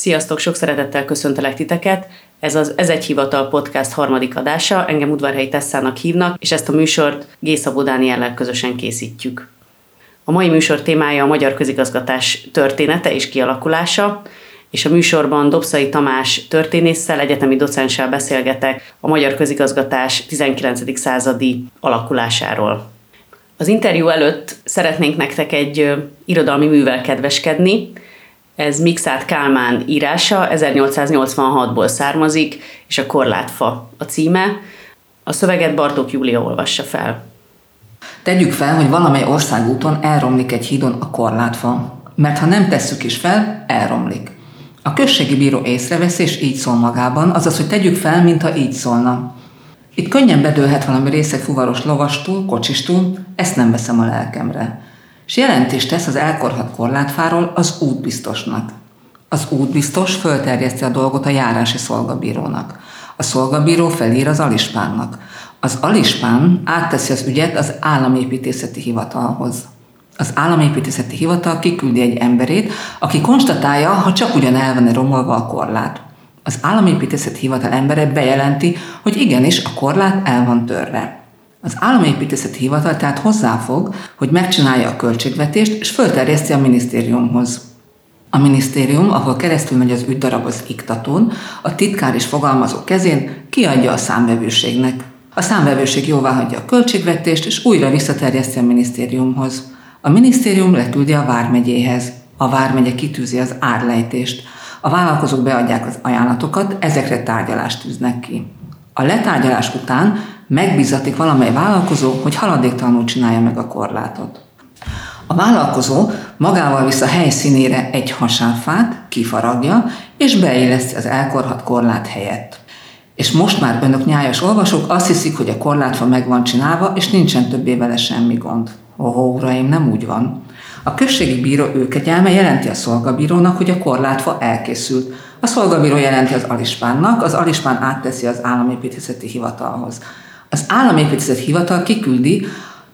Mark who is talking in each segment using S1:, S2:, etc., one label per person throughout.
S1: Sziasztok, sok szeretettel köszöntelek titeket. Ez az Ez egy hivatal podcast harmadik adása, engem udvarhelyi Tesszának hívnak, és ezt a műsort Gészabó Dániellel közösen készítjük. A mai műsor témája a magyar közigazgatás története és kialakulása, és a műsorban Dobszai Tamás történésszel, egyetemi docenssel beszélgetek a magyar közigazgatás 19. századi alakulásáról. Az interjú előtt szeretnénk nektek egy irodalmi művel kedveskedni, ez Mixát Kálmán írása, 1886-ból származik, és a Korlátfa a címe. A szöveget Bartók Júlia olvassa fel.
S2: Tegyük fel, hogy valamely országúton elromlik egy hídon a korlátfa, mert ha nem tesszük is fel, elromlik. A községi bíró észrevesz, és így szól magában, azaz, hogy tegyük fel, mintha így szólna. Itt könnyen bedőlhet valami részeg fuvaros lovastól, kocsistól, ezt nem veszem a lelkemre és jelentést tesz az elkorhat korlátfáról az útbiztosnak. Az útbiztos fölterjeszti a dolgot a járási szolgabírónak. A szolgabíró felír az alispánnak. Az alispán átteszi az ügyet az államépítészeti hivatalhoz. Az államépítészeti hivatal kiküldi egy emberét, aki konstatálja, ha csak ugyan el van romolva a korlát. Az államépítészeti hivatal embere bejelenti, hogy igenis a korlát el van törve. Az államépítészeti hivatal tehát hozzáfog, hogy megcsinálja a költségvetést, és fölterjeszti a minisztériumhoz. A minisztérium, ahol keresztül megy az ügydarab az iktatón, a titkár és fogalmazó kezén kiadja a számvevőségnek. A számvevőség jóvá hagyja a költségvetést, és újra visszaterjeszti a minisztériumhoz. A minisztérium leküldi a vármegyéhez. A vármegye kitűzi az árlejtést. A vállalkozók beadják az ajánlatokat, ezekre tárgyalást tűznek ki. A letárgyalás után megbízatik valamely vállalkozó, hogy haladéktalanul csinálja meg a korlátot. A vállalkozó magával visz a helyszínére egy hasáfát, kifaragja, és beilleszti az elkorhat korlát helyett. És most már önök nyájas olvasók azt hiszik, hogy a korlátfa meg van csinálva, és nincsen többé vele semmi gond. Ó, uraim, nem úgy van. A községi bíró őkegyelme jelenti a szolgabírónak, hogy a korlátfa elkészült. A szolgabíró jelenti az alispánnak, az alispán átteszi az államépítészeti hivatalhoz. Az államépítészeti hivatal kiküldi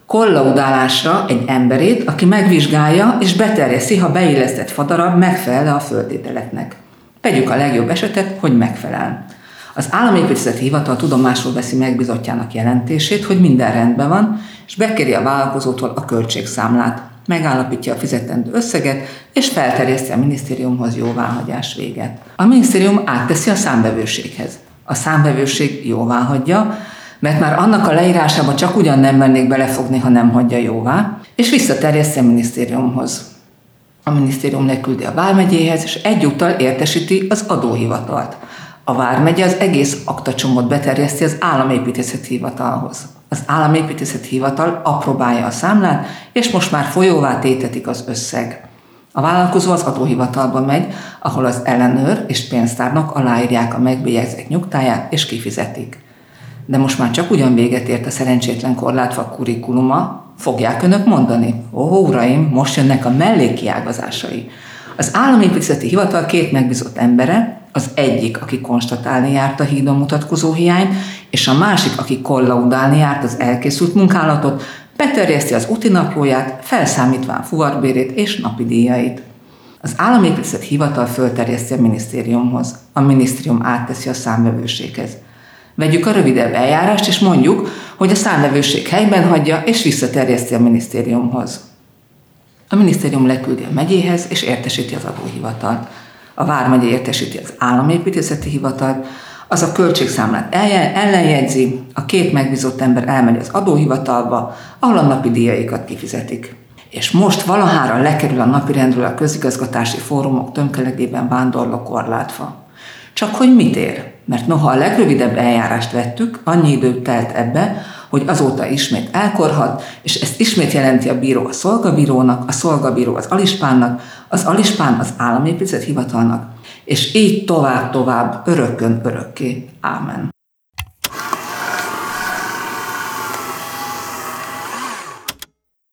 S2: kollaudálásra egy emberét, aki megvizsgálja és beterjeszi, ha beillesztett fadarab megfelel a föltételeknek. Vegyük a legjobb esetet, hogy megfelel. Az államépítészeti hivatal tudomásul veszi megbizotjának jelentését, hogy minden rendben van, és bekéri a vállalkozótól a költségszámlát, megállapítja a fizetendő összeget, és felterjeszti a minisztériumhoz jóváhagyás véget. A minisztérium átteszi a számbevőséghez. A számbevőség jóváhagyja, mert már annak a leírásába csak ugyan nem mennék belefogni, ha nem hagyja jóvá, és visszaterjeszti a minisztériumhoz. A minisztérium leküldi a vármegyéhez, és egyúttal értesíti az adóhivatalt. A vármegye az egész aktacsomót beterjeszti az államépítészeti hivatalhoz. Az államépítészeti hivatal apróbálja a számlát, és most már folyóvá tétetik az összeg. A vállalkozó az adóhivatalba megy, ahol az ellenőr és pénztárnak aláírják a megbélyegzett nyugtáját, és kifizetik de most már csak ugyan véget ért a szerencsétlen korlátfa kurikuluma, fogják önök mondani? Ó, uraim, most jönnek a mellékiágazásai. Az államépítészeti hivatal két megbízott embere, az egyik, aki konstatálni járt a hídon mutatkozó hiányt, és a másik, aki kollaudálni járt az elkészült munkálatot, beterjeszti az úti napjóját, felszámítván fuvarbérét és napi díjait. Az államépítészet hivatal fölterjeszti a minisztériumhoz, a minisztérium átteszi a számvevőséghez. Vegyük a rövidebb eljárást, és mondjuk, hogy a számlevőség helyben hagyja és visszaterjeszti a minisztériumhoz. A minisztérium leküldi a megyéhez és értesíti az adóhivatalt. A Vármegye értesíti az államépítészeti hivatalt, az a költségszámlát ellenjegyzi, a két megbízott ember elmegy az adóhivatalba, ahol a napi díjaikat kifizetik. És most valahára lekerül a napirendről a közigazgatási fórumok tömkelegében vándorló korlátfa. Csak hogy mit ér? Mert noha a legrövidebb eljárást vettük, annyi idő telt ebbe, hogy azóta ismét elkorhat, és ezt ismét jelenti a bíró a szolgabírónak, a szolgabíró az alispánnak, az alispán az államépített hivatalnak, és így tovább-tovább örökön örökké. Ámen.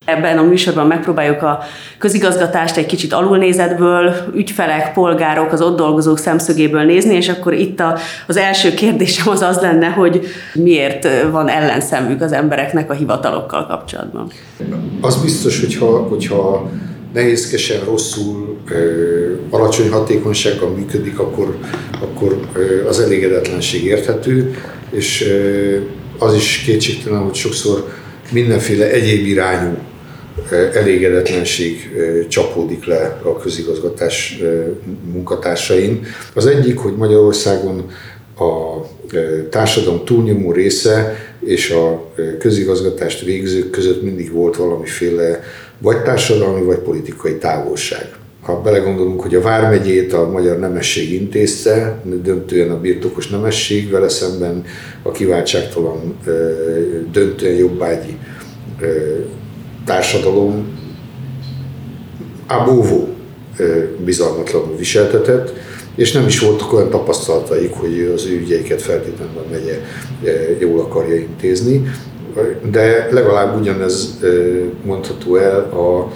S1: Ebben a műsorban megpróbáljuk a közigazgatást egy kicsit alulnézetből, ügyfelek, polgárok, az ott dolgozók szemszögéből nézni, és akkor itt a, az első kérdésem az az lenne, hogy miért van ellenszemük az embereknek a hivatalokkal kapcsolatban.
S3: Az biztos, hogyha, hogyha nehézkesen, rosszul, alacsony hatékonysággal működik, akkor, akkor az elégedetlenség érthető, és az is kétségtelen, hogy sokszor mindenféle egyéb irányú elégedetlenség csapódik le a közigazgatás munkatársain. Az egyik, hogy Magyarországon a társadalom túlnyomó része és a közigazgatást végzők között mindig volt valamiféle vagy társadalmi, vagy politikai távolság. Ha belegondolunk, hogy a Vármegyét a magyar nemesség intézte, döntően a birtokos nemesség, vele szemben a kiváltságtalan döntően jobbágyi társadalom abóvó bizalmatlanul viseltetett, és nem is voltak olyan tapasztalataik, hogy az ő ügyeiket feltétlenül a megye jól akarja intézni, de legalább ugyanez mondható el a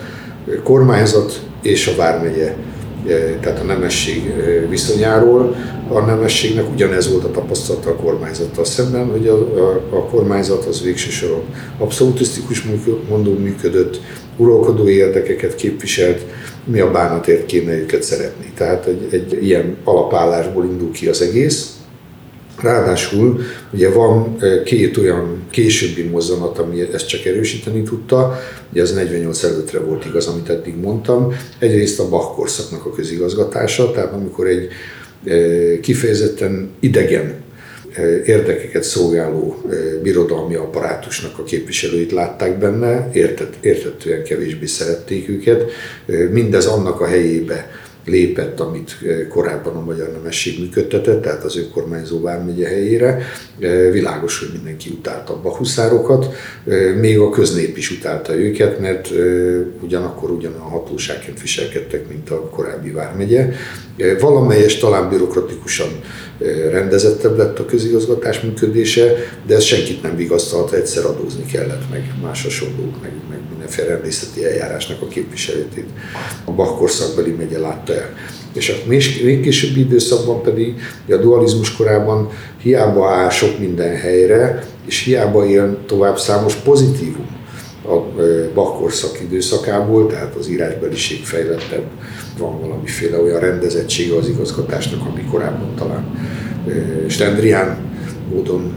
S3: kormányzat és a vármegye, tehát a nemesség viszonyáról. A nemességnek ugyanez volt a tapasztalata a kormányzattal szemben, hogy a, a, a kormányzat az végső soron abszolutisztikus mondó működött, uralkodói érdekeket képviselt, mi a bánatért kéne őket szeretni. Tehát egy, egy ilyen alapállásból indul ki az egész. Ráadásul ugye van két olyan későbbi mozzanat, ami ezt csak erősíteni tudta, ugye ez 48 előttre volt igaz, amit eddig mondtam. Egyrészt a Bach korszaknak a közigazgatása, tehát amikor egy kifejezetten idegen érdekeket szolgáló birodalmi apparátusnak a képviselőit látták benne, értett, értettően kevésbé szerették őket. Mindez annak a helyébe lépett, amit korábban a magyar nemesség működtetett, tehát az önkormányzó vármegye helyére. Világos, hogy mindenki utálta a bahuszárokat, még a köznép is utálta őket, mert ugyanakkor ugyanolyan hatóságként viselkedtek, mint a korábbi vármegye. Valamelyes talán bürokratikusan rendezettebb lett a közigazgatás működése, de ez senkit nem vigasztalta, egyszer adózni kellett, meg más hasonlók, meg, meg mindenféle rendészeti eljárásnak a képviseletét. A Bach korszakbeli megye látta el. És a még későbbi időszakban pedig a dualizmus korában hiába áll sok minden helyre, és hiába él tovább számos pozitívum a Bach korszak időszakából, tehát az írásbeliség fejlettebb, van valamiféle olyan rendezettsége az igazgatásnak, ami korábban talán Stendrián módon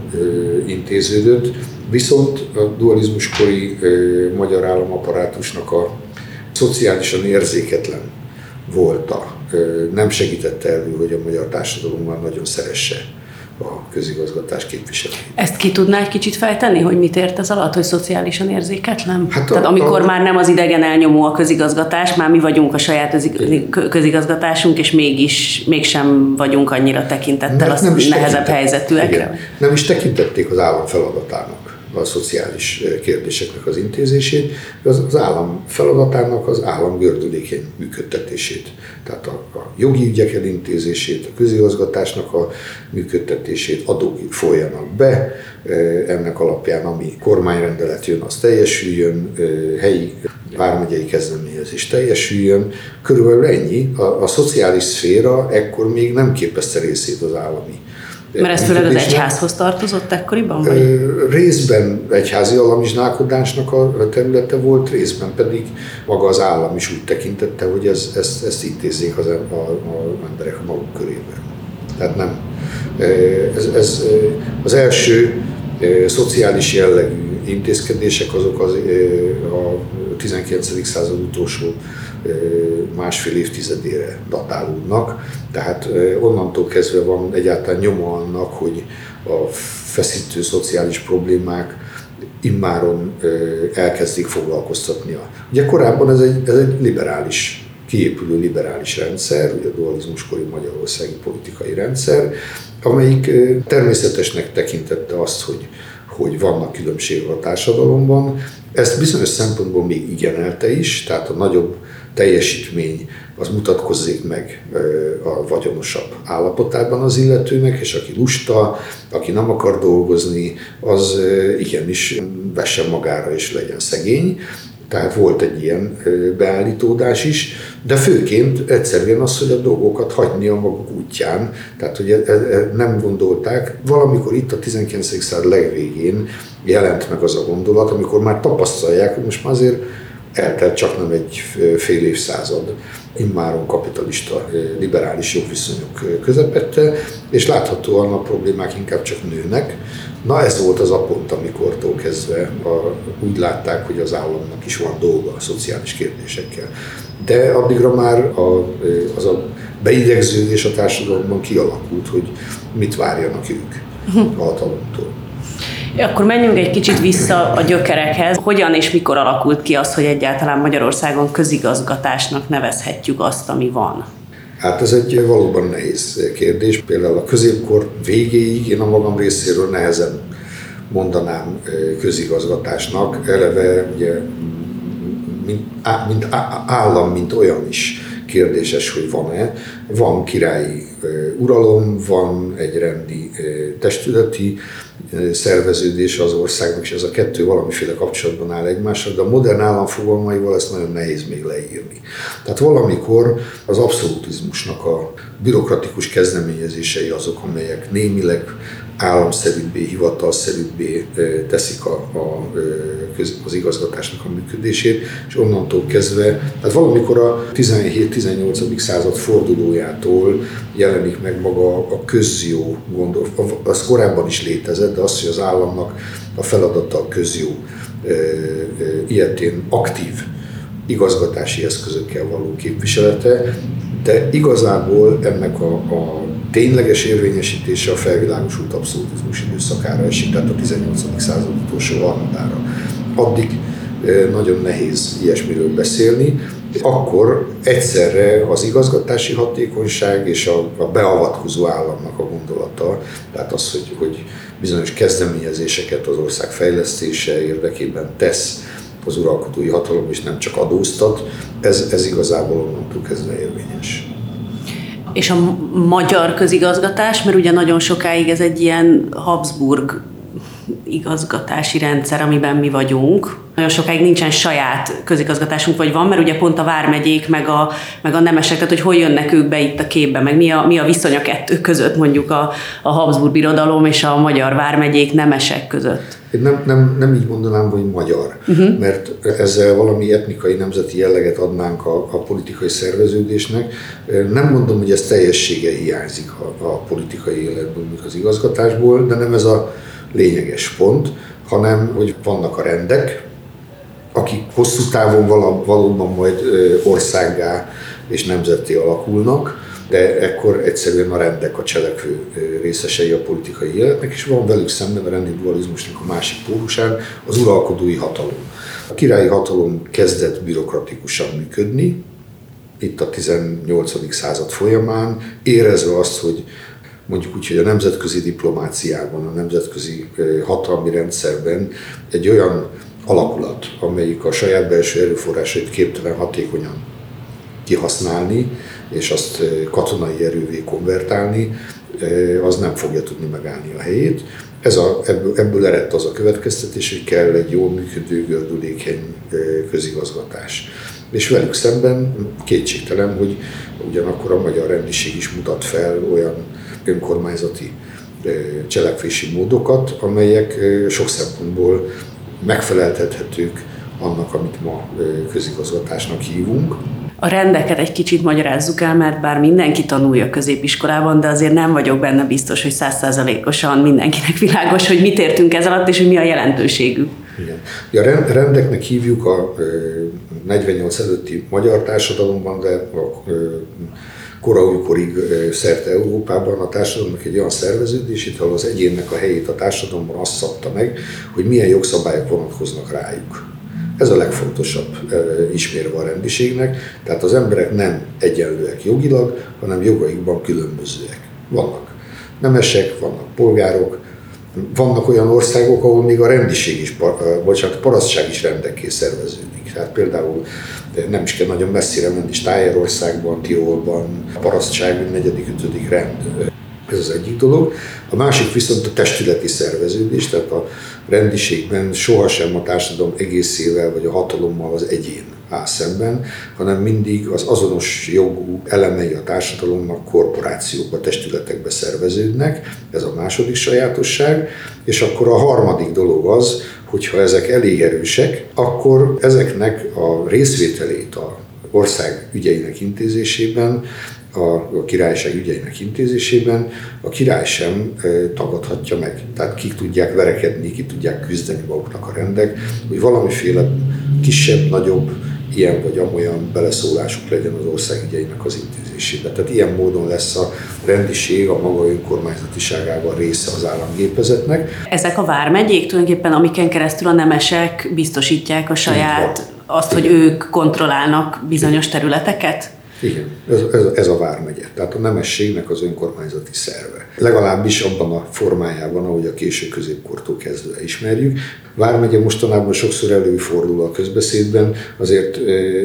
S3: intéződött. Viszont a dualizmuskori magyar államaparátusnak a szociálisan érzéketlen volta nem segítette elő, hogy a magyar társadalomban nagyon szeresse a közigazgatás képviselő.
S1: Ezt ki tudná egy kicsit fejteni, hogy mit ért ez alatt, hogy szociálisan érzéketlen? Hát a, Tehát amikor a, már nem az idegen elnyomó a közigazgatás, már mi vagyunk a saját közigazgatásunk, és mégis mégsem vagyunk annyira tekintettel az nehezebb helyzetűekre. Igen.
S3: Nem is tekintették az állam feladatának a szociális kérdéseknek az intézését, az, állam feladatának az állam gördülékeny működtetését. Tehát a, a jogi ügyek elintézését, a közigazgatásnak a működtetését, adók folyanak be, ennek alapján, ami kormányrendelet jön, az teljesüljön, helyi vármegyei kezdeményezés teljesüljön. Körülbelül ennyi. A, a szociális szféra ekkor még nem képezte részét az állami
S1: mert ez főleg az egyházhoz tartozott ekkoriban? Vagy?
S3: Részben egyházi alamizsnálkodásnak a területe volt, részben pedig maga az állam is úgy tekintette, hogy ez, ezt, ezt intézzék az, a, a emberek a maguk körében. Tehát nem. Ez, ez az első szociális jellegű intézkedések azok az, a 19. század utolsó másfél évtizedére datálódnak, tehát onnantól kezdve van egyáltalán nyoma annak, hogy a feszítő szociális problémák immáron elkezdik foglalkoztatni. Ugye korábban ez egy, ez egy liberális kiépülő liberális rendszer, ugye a dualizmuskori magyarországi politikai rendszer, amelyik természetesnek tekintette azt, hogy, hogy vannak különbségek a társadalomban. Ezt bizonyos szempontból még igyenelte is, tehát a nagyobb teljesítmény az mutatkozzék meg a vagyonosabb állapotában az illetőnek, és aki lusta, aki nem akar dolgozni, az igenis vesse magára és legyen szegény. Tehát volt egy ilyen beállítódás is, de főként egyszerűen az, hogy a dolgokat hagyni a maguk útján, tehát hogy e, e, nem gondolták, valamikor itt a 19. század legvégén jelent meg az a gondolat, amikor már tapasztalják, hogy most már azért eltelt csak nem egy fél évszázad immáron kapitalista, liberális jogviszonyok közepette, és láthatóan a problémák inkább csak nőnek. Na ez volt az a pont, amikortól kezdve a, úgy látták, hogy az államnak is van dolga a szociális kérdésekkel. De addigra már a, az a beidegződés a társadalomban kialakult, hogy mit várjanak ők a hatalomtól.
S1: Akkor menjünk egy kicsit vissza a gyökerekhez. Hogyan és mikor alakult ki az, hogy egyáltalán Magyarországon közigazgatásnak nevezhetjük azt, ami van?
S3: Hát ez egy valóban nehéz kérdés. Például a középkor végéig én a magam részéről nehezen mondanám közigazgatásnak. Eleve ugye, mint, mint állam, mint olyan is kérdéses, hogy van-e. Van királyi uralom, van egy rendi testületi szerveződés az országnak, és ez a kettő valamiféle kapcsolatban áll egymással, de a modern állam fogalmaival ezt nagyon nehéz még leírni. Tehát valamikor az abszolutizmusnak a bürokratikus kezdeményezései azok, amelyek némileg államszerűbbé, hivatalszerűbbé teszik a, a, az igazgatásnak a működését, és onnantól kezdve, tehát valamikor a 17-18. század fordulójától jelenik meg maga a közjó gondol, az korábban is létezett, de az, hogy az államnak a feladata a közjó ilyetén aktív igazgatási eszközökkel való képviselete, de igazából ennek a, a tényleges érvényesítése a felvilágosult abszolutizmus időszakára esik, tehát a 18. század utolsó harmadára. Addig nagyon nehéz ilyesmiről beszélni. Akkor egyszerre az igazgatási hatékonyság és a, a beavatkozó államnak a gondolata, tehát az, hogy, hogy bizonyos kezdeményezéseket az ország fejlesztése érdekében tesz az uralkodói hatalom, és nem csak adóztat, ez, ez igazából onnantól kezdve érvényes
S1: és a magyar közigazgatás, mert ugye nagyon sokáig ez egy ilyen Habsburg igazgatási rendszer, amiben mi vagyunk. Nagyon sokáig nincsen saját közigazgatásunk, vagy van, mert ugye pont a vármegyék, meg a, meg a nemesek, tehát hogy hol jönnek ők be itt a képbe, meg mi a, mi a viszony a kettő között, mondjuk a, a Habsburg birodalom és a magyar vármegyék nemesek között.
S3: Én nem, nem, nem így mondanám, hogy magyar, uh-huh. mert ezzel valami etnikai, nemzeti jelleget adnánk a, a politikai szerveződésnek. Nem mondom, hogy ez teljessége hiányzik a, a politikai életből, mint az igazgatásból, de nem ez a lényeges pont, hanem hogy vannak a rendek, akik hosszú távon valóban majd országgá és nemzetté alakulnak, de ekkor egyszerűen a rendek a cselekvő részesei a politikai életnek, és van velük szemben a rendi dualizmusnak a másik pólusán az uralkodói hatalom. A királyi hatalom kezdett bürokratikusan működni, itt a 18. század folyamán, érezve azt, hogy mondjuk úgy, hogy a nemzetközi diplomáciában, a nemzetközi hatalmi rendszerben egy olyan alakulat, amelyik a saját belső erőforrásait képtelen hatékonyan kihasználni, és azt katonai erővé konvertálni, az nem fogja tudni megállni a helyét. Ez a, ebből, ebből eredt az a következtetés, hogy kell egy jól működő, gördülékeny közigazgatás. És velük szemben kétségtelen, hogy ugyanakkor a magyar rendiség is mutat fel olyan önkormányzati cselekvési módokat, amelyek sok szempontból megfeleltethetők annak, amit ma közigazgatásnak hívunk.
S1: A rendeket egy kicsit magyarázzuk el, mert bár mindenki tanulja középiskolában, de azért nem vagyok benne biztos, hogy százszázalékosan mindenkinek világos, hogy mit értünk ez alatt, és hogy mi a jelentőségük.
S3: Igen. Ja, rendeknek hívjuk a 48 előtti magyar társadalomban, de a koraújkorig szerte Európában a társadalomnak egy olyan szerveződését, ahol az egyénnek a helyét a társadalomban azt szabta meg, hogy milyen jogszabályok vonatkoznak rájuk. Ez a legfontosabb ismérve a rendiségnek, tehát az emberek nem egyenlőek jogilag, hanem jogaikban különbözőek. Vannak nemesek, vannak polgárok, vannak olyan országok, ahol még a rendiség is, bocsánat, a parasztság is rendekké szerveződik. Tehát például nem is kell nagyon messzire menni, Stájerországban, Tirolban, a parasztság negyedik, ötödik rend. Ez az egyik dolog. A másik viszont a testületi szerveződés, tehát a rendiségben sohasem a társadalom egészével vagy a hatalommal az egyén áll szemben, hanem mindig az azonos jogú elemei a társadalomnak korporációkba, testületekbe szerveződnek, ez a második sajátosság, és akkor a harmadik dolog az, hogyha ezek elég erősek, akkor ezeknek a részvételét a ország ügyeinek intézésében a, a királyság ügyeinek intézésében a király sem e, tagadhatja meg. Tehát kik tudják verekedni, ki tudják küzdeni maguknak a rendek, hogy valamiféle kisebb, nagyobb, ilyen vagy amolyan beleszólásuk legyen az ország ügyeinek az intézésébe. Tehát ilyen módon lesz a rendiség a maga önkormányzatiságában része az államgépezetnek.
S1: Ezek a vármegyék tulajdonképpen, amiken keresztül a nemesek biztosítják a saját, azt, hogy ők kontrollálnak bizonyos területeket?
S3: Igen, ez, ez, ez a vármegye, tehát a nemességnek az önkormányzati szerve. Legalábbis abban a formájában, ahogy a késő középkortól kezdve ismerjük. Vármegye mostanában sokszor előfordul a közbeszédben, azért ö,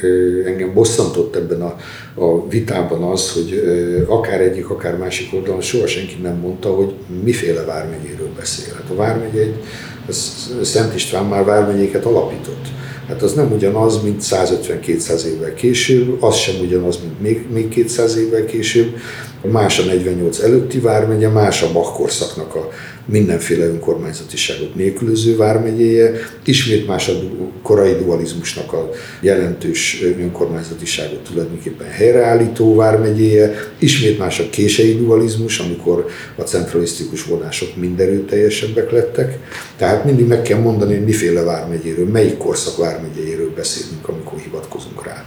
S3: ö, engem bosszantott ebben a, a vitában az, hogy ö, akár egyik, akár másik oldalon soha senki nem mondta, hogy miféle vármegyéről beszél. Hát a vármegye egy, Szent István már vármegyéket alapított Hát az nem ugyanaz, mint 150-200 évvel később, az sem ugyanaz, mint még, még 200 évvel később. Más a 48 előtti vármegye, más a Bach a mindenféle önkormányzatiságot nélkülöző vármegyéje, ismét más a korai dualizmusnak a jelentős önkormányzatiságot tulajdonképpen helyreállító vármegyéje, ismét más a kései dualizmus, amikor a centralisztikus vonások mind erőteljesebbek lettek. Tehát mindig meg kell mondani, hogy miféle vármegyéről, melyik korszak vármegyéjéről beszélünk, amikor hivatkozunk rá.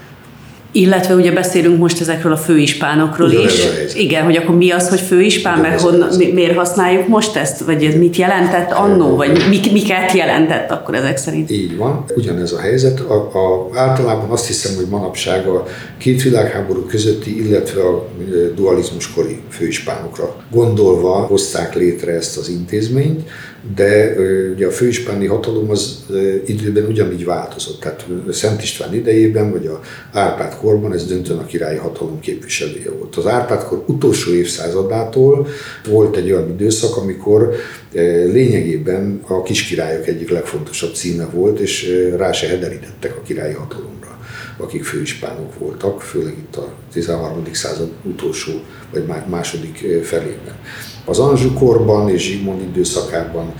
S1: Illetve ugye beszélünk most ezekről a főispánokról Ugyanez is. Igen, hogy akkor mi az, hogy főispán, meg honnan, miért használjuk most ezt, vagy ez mit jelentett annó, vagy mik, miket jelentett akkor ezek szerint?
S3: Így van, ugyanez a helyzet. A, a, általában azt hiszem, hogy manapság a két világháború közötti, illetve a dualizmuskori főispánokra gondolva hozták létre ezt az intézményt, de ugye a főispáni hatalom az időben ugyanígy változott. Tehát Szent István idejében, vagy a Árpád korban ez döntően a királyi hatalom képviselője volt. Az Árpád kor utolsó évszázadától volt egy olyan időszak, amikor lényegében a kiskirályok egyik legfontosabb címe volt, és rá se hederítettek a királyi hatalomra akik főispánok voltak, főleg itt a 13. század utolsó vagy második felében. Az Anzsú korban és Zsigmond időszakában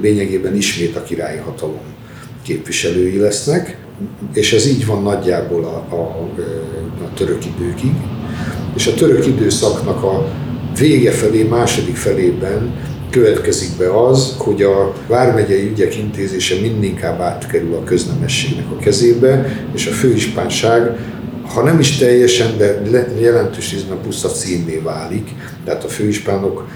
S3: lényegében ismét a királyi hatalom képviselői lesznek, és ez így van nagyjából a, a, a török időkig. És a török időszaknak a vége felé, második felében következik be az, hogy a vármegyei ügyek intézése mindinkább átkerül a köznemességnek a kezébe, és a főispánság ha nem is teljesen, de jelentős részben puszta címé válik. Tehát a főispánok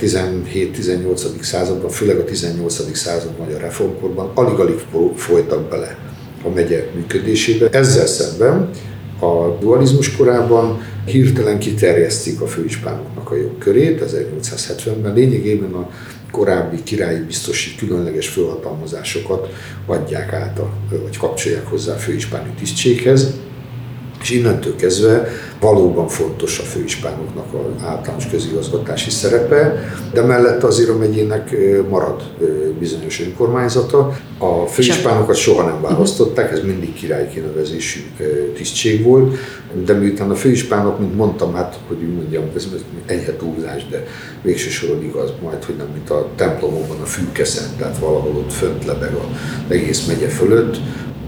S3: 17-18. Eh, században, főleg a 18. században, a reformkorban alig-alig folytak bele a megye működésébe. Ezzel szemben a dualizmus korában hirtelen kiterjesztik a főispánoknak a jogkörét 1870-ben. Lényegében a korábbi királyi biztosi különleges fölhatalmazásokat adják át, a, vagy kapcsolják hozzá a főispáni tisztséghez és innentől kezdve valóban fontos a főispánoknak az általános közigazgatási szerepe, de mellett azért a megyének marad bizonyos önkormányzata. A főispánokat soha nem választották, ez mindig királyi kinevezésű tisztség volt, de miután a főispánok, mint mondtam, hát, hogy úgy mondjam, ez enyhe túlzás, de végső soron igaz majd, hogy nem mint a templomokban a fűkeszen, tehát valahol ott fönt lebeg az egész megye fölött,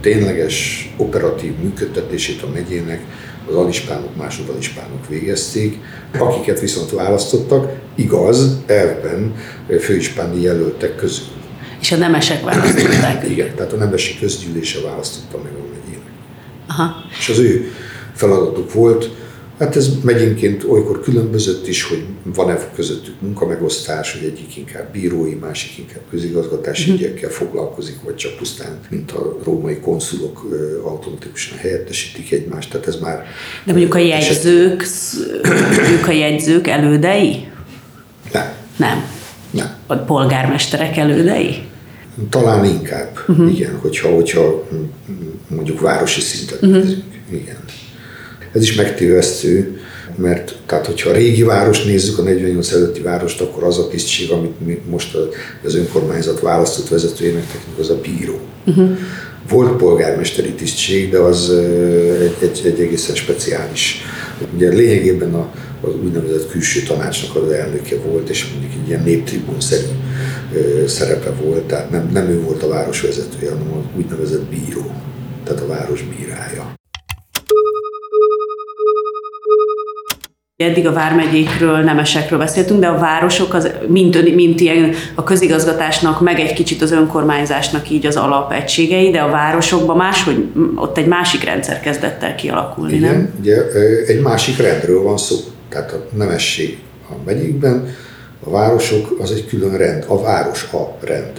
S3: tényleges operatív működtetését a megyének az alispánok, másodalispánok végezték, akiket viszont választottak, igaz, elven főispáni jelöltek közül.
S1: És a nemesek választották
S3: Igen, tehát a nemesi közgyűlése választotta meg a megyének. Aha. És az ő feladatuk volt, Hát ez megyénként olykor különbözött is, hogy van-e közöttük munkamegosztás, hogy egyik inkább bírói, másik inkább közigazgatási uh-huh. ügyekkel foglalkozik, vagy csak pusztán, mint a római konszulok automatikusan helyettesítik egymást. Tehát ez már...
S1: De mondjuk a jegyzők, mondjuk a jegyzők elődei?
S3: Nem.
S1: Nem.
S3: Nem.
S1: A polgármesterek elődei?
S3: Talán inkább, uh-huh. igen, hogyha, hogyha mondjuk városi szinten uh-huh. Igen. Ez is megtévesztő, mert tehát, hogyha a régi város nézzük, a 48 előtti várost, akkor az a tisztség, amit mi most az önkormányzat választott vezetőjének tekintünk, az a bíró. Uh-huh. Volt polgármesteri tisztség, de az egy, egy, egy egészen speciális. Ugye lényegében a, az úgynevezett külső tanácsnak az elnöke volt, és mondjuk egy ilyen néptribún-szerű szerepe volt, tehát nem, nem ő volt a városvezetője, hanem az úgynevezett bíró, tehát a város bírája.
S1: Eddig a vármegyékről, nemesekről beszéltünk, de a városok, az, mint, mint ilyen a közigazgatásnak, meg egy kicsit az önkormányzásnak így az alapegységei, de a városokban máshogy, ott egy másik rendszer kezdett el kialakulni,
S3: Igen,
S1: nem?
S3: ugye egy másik rendről van szó. Tehát a nemesség a megyékben, a városok az egy külön rend, a város a rend.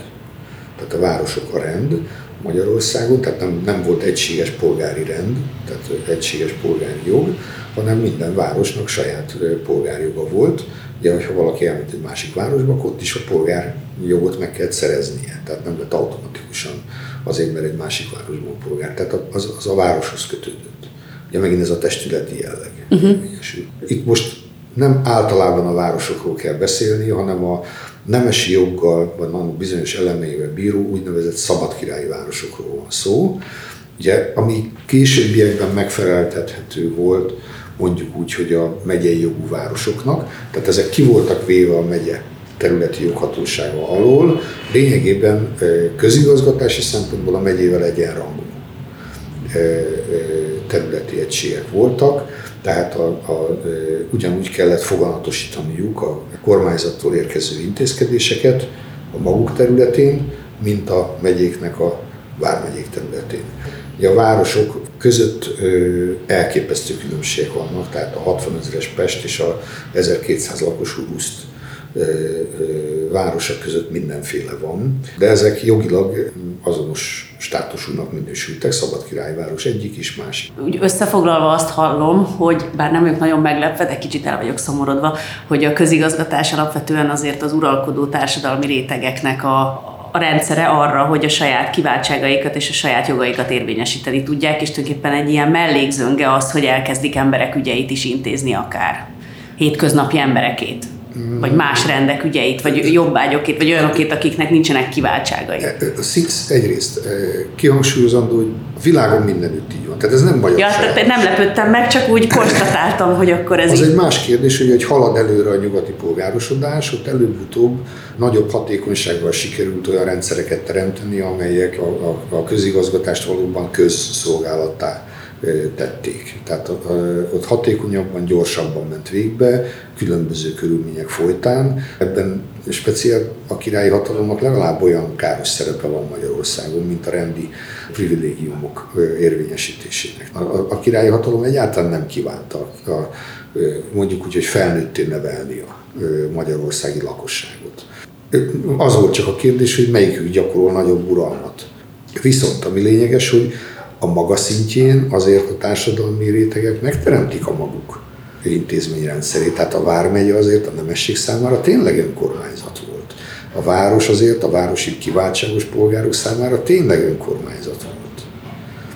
S3: Tehát a városok a rend Magyarországon, tehát nem, nem volt egységes polgári rend, tehát egységes polgári jog, hanem minden városnak saját polgárjoga volt. Ugye, ha valaki elment egy másik városba, akkor ott is a polgárjogot meg kellett szereznie. Tehát nem lett automatikusan azért, mert egy másik városban polgár. Tehát az, az a városhoz kötődött. Ugye megint ez a testületi jelleg. Uh-huh. Itt most nem általában a városokról kell beszélni, hanem a nemesi joggal, vagy annak bizonyos elemeivel bíró úgynevezett szabadkirályi városokról van szó. Ugye, ami későbbiekben megfeleltethető volt, mondjuk úgy, hogy a megyei jogú városoknak, tehát ezek ki voltak véve a megye területi joghatósága alól, lényegében közigazgatási szempontból a megyével egyenrangú területi egységek voltak, tehát a, a, ugyanúgy kellett foganatosítaniuk a kormányzattól érkező intézkedéseket a maguk területén, mint a megyéknek a vármegyék területén. A városok között elképesztő különbségek vannak, tehát a 60 ezeres Pest és a 1200 lakosú Ruszt városok között mindenféle van, de ezek jogilag azonos státusúnak minősültek, Szabad Királyváros egyik is, másik.
S1: Úgy összefoglalva azt hallom, hogy bár nem vagyok nagyon meglepve, de kicsit el vagyok szomorodva, hogy a közigazgatás alapvetően azért az uralkodó társadalmi rétegeknek a, a rendszere arra, hogy a saját kiváltságaikat és a saját jogaikat érvényesíteni tudják, és tulajdonképpen egy ilyen mellékzönge az, hogy elkezdik emberek ügyeit is intézni akár hétköznapi emberekét vagy más rendek ügyeit, vagy jobbágyokét, vagy olyanokét, akiknek nincsenek kiváltságai. E, e,
S3: egyrészt e, kihangsúlyozandó, hogy a világon mindenütt így van. Tehát ez nem baj.
S1: Ja, tehát nem lepődtem meg, csak úgy konstatáltam, hogy akkor ez
S3: Az
S1: így...
S3: egy más kérdés, hogy egy halad előre a nyugati polgárosodás, ott előbb-utóbb nagyobb hatékonysággal sikerült olyan rendszereket teremteni, amelyek a, a, a közigazgatást valóban közszolgálattá tették. Tehát ott hatékonyabban, gyorsabban ment végbe, különböző körülmények folytán. Ebben speciál a királyi hatalomnak legalább olyan káros szerepe van Magyarországon, mint a rendi privilégiumok érvényesítésének. A, királyi hatalom egyáltalán nem kívánta a, mondjuk úgy, hogy felnőtté nevelni a magyarországi lakosságot. Az volt csak a kérdés, hogy melyikük gyakorol nagyobb uralmat. Viszont ami lényeges, hogy a maga szintjén azért a társadalmi rétegek megteremtik a maguk intézményrendszerét. Tehát a vármegye azért a nemesség számára tényleg önkormányzat volt. A város azért a városi kiváltságos polgárok számára tényleg önkormányzat volt.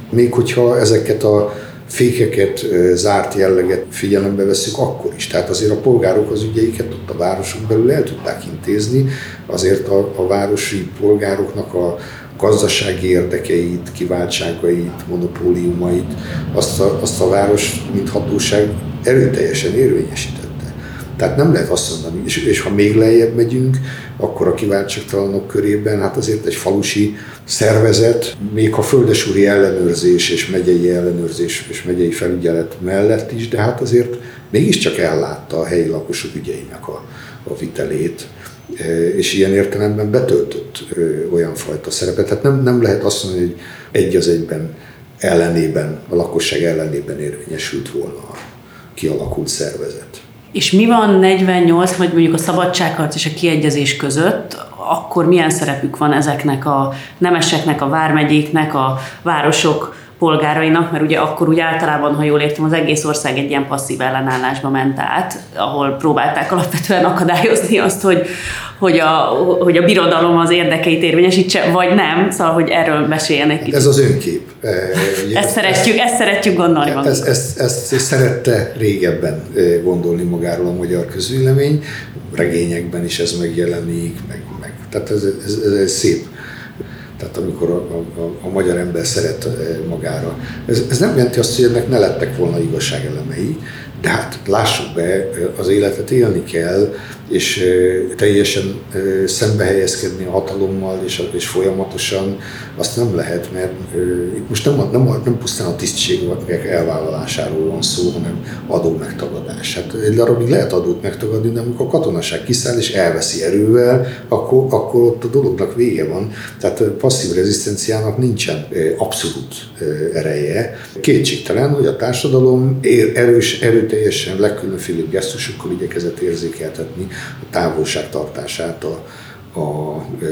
S3: Még hogyha ezeket a fékeket, zárt jelleget figyelembe veszük, akkor is. Tehát azért a polgárok az ügyeiket ott a városok belül el tudták intézni, azért a, a városi polgároknak a gazdasági érdekeit, kiváltságait, monopóliumait, azt a, azt a város, mint hatóság erőteljesen érvényesítette. Tehát nem lehet azt mondani, és, és ha még lejjebb megyünk, akkor a kiváltságtalanok körében, hát azért egy falusi szervezet, még a földesúri ellenőrzés és megyei ellenőrzés és megyei felügyelet mellett is, de hát azért mégiscsak ellátta a helyi lakosok ügyeinek a, a vitelét és ilyen értelemben betöltött olyan fajta szerepet. Tehát nem, nem lehet azt mondani, hogy egy az egyben ellenében, a lakosság ellenében érvényesült volna a kialakult szervezet.
S1: És mi van 48, vagy mondjuk a szabadságharc és a kiegyezés között, akkor milyen szerepük van ezeknek a nemeseknek, a vármegyéknek, a városok polgárainak, mert ugye akkor úgy általában, ha jól értem, az egész ország egy ilyen passzív ellenállásba ment át, ahol próbálták alapvetően akadályozni azt, hogy, hogy, a, hogy a birodalom az érdekeit érvényesítse, vagy nem, szóval, hogy erről meséljen egy kicsit.
S3: Ez az önkép.
S1: Ezt, szeretjük, ezt szeretjük gondolni
S3: ezt, ezt, ezt, ezt szerette régebben e, gondolni magáról a magyar közvélemény, regényekben is ez megjelenik, meg, meg. tehát ez, ez, ez, ez szép Tehát amikor a, a magyar ember szeret magára. Ez, ez nem jelenti azt, hogy ennek ne lettek volna igazságelemei, de hát lássuk be, az életet élni kell, és teljesen szembe helyezkedni a hatalommal, és, és folyamatosan azt nem lehet, mert itt most nem, nem, nem pusztán a tisztségek elvállalásáról van szó, hanem adó megtagadás. Hát egy darabig lehet adót megtagadni, de amikor a katonaság kiszáll és elveszi erővel, akkor, akkor ott a dolognak vége van. Tehát passzív rezisztenciának nincsen abszolút ereje. Kétségtelen, hogy a társadalom erős, erőteljesen legkülönfélebb gesztusokkal igyekezett érzékeltetni a távolságtartását a, a ö,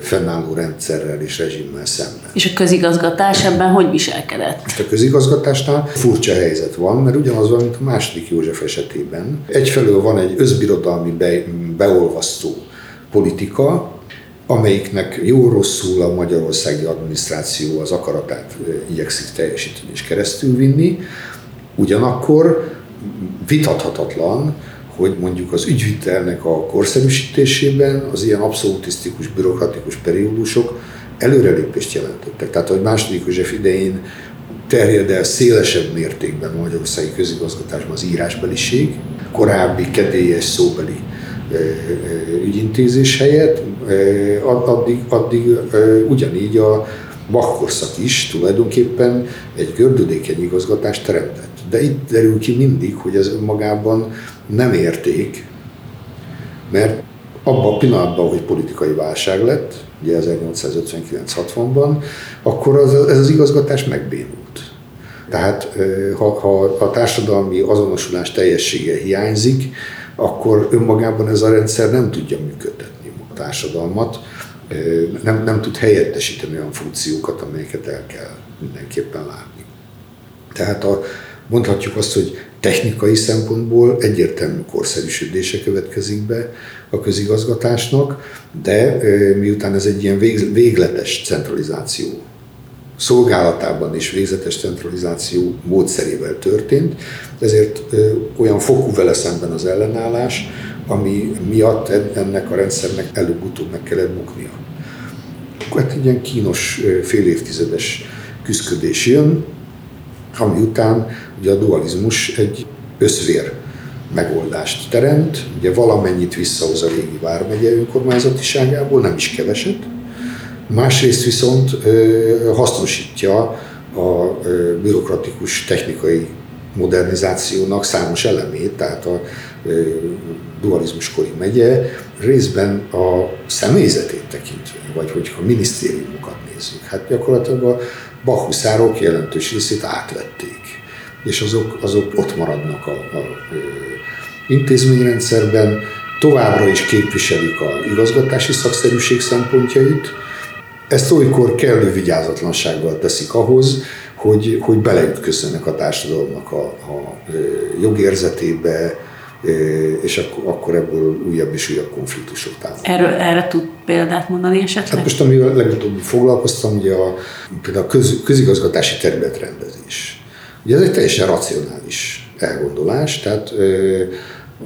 S3: fennálló rendszerrel és rezsimmel szemben.
S1: És a közigazgatás ebben hogy viselkedett?
S3: Most a közigazgatásnál furcsa helyzet van, mert ugyanaz van, mint a második József esetében. Egyfelől van egy özbirodalmi be, beolvasztó politika, amelyiknek jó-rosszul a magyarországi adminisztráció az akaratát igyekszik teljesíteni és keresztül vinni. Ugyanakkor vitathatatlan, hogy mondjuk az ügyvitelnek a korszerűsítésében az ilyen abszolutisztikus, bürokratikus periódusok előrelépést jelentettek. Tehát, hogy második József idején terjed el szélesebb mértékben a magyarországi közigazgatásban az írásbeliség, korábbi kedélyes szóbeli ügyintézés helyett, addig, addig ugyanígy a Bach is tulajdonképpen egy gördülékeny igazgatást teremtett. De itt derül ki mindig, hogy ez önmagában nem érték, mert abban a pillanatban, hogy politikai válság lett, ugye 1859-60-ban, akkor az, ez az igazgatás megbénult. Tehát ha, ha a társadalmi azonosulás teljessége hiányzik, akkor önmagában ez a rendszer nem tudja működtetni a társadalmat, nem, nem tud helyettesíteni olyan funkciókat, amelyeket el kell mindenképpen látni. Tehát a, mondhatjuk azt, hogy technikai szempontból egyértelmű korszerűsödése következik be a közigazgatásnak, de miután ez egy ilyen végletes centralizáció szolgálatában is végzetes centralizáció módszerével történt, ezért olyan fokú vele szemben az ellenállás, ami miatt ennek a rendszernek előbb-utóbb meg kellett buknia. Akkor hát egy ilyen kínos fél évtizedes küzdködés jön, ami után ugye a dualizmus egy összvér megoldást teremt, ugye valamennyit visszahoz a régi vármegye önkormányzatiságából, nem is keveset, másrészt viszont hasznosítja a bürokratikus technikai modernizációnak számos elemét, tehát a dualizmuskori megye részben a személyzetét tekintve, vagy hogyha minisztériumokat nézzük, hát gyakorlatilag a bachuszárok jelentős részét átvették, és azok, azok ott maradnak a, a, a intézményrendszerben, továbbra is képviselik a igazgatási szakszerűség szempontjait, ezt olykor kellő vigyázatlansággal teszik ahhoz, hogy, hogy beleütközzenek a társadalomnak a, a jogérzetébe, és akkor, akkor ebből újabb és újabb konfliktusok támadnak.
S1: Erről, erre tud példát mondani esetleg?
S3: Hát most, amivel legutóbb foglalkoztam, ugye a, például a köz, közigazgatási területrendezés. Ugye ez egy teljesen racionális elgondolás, tehát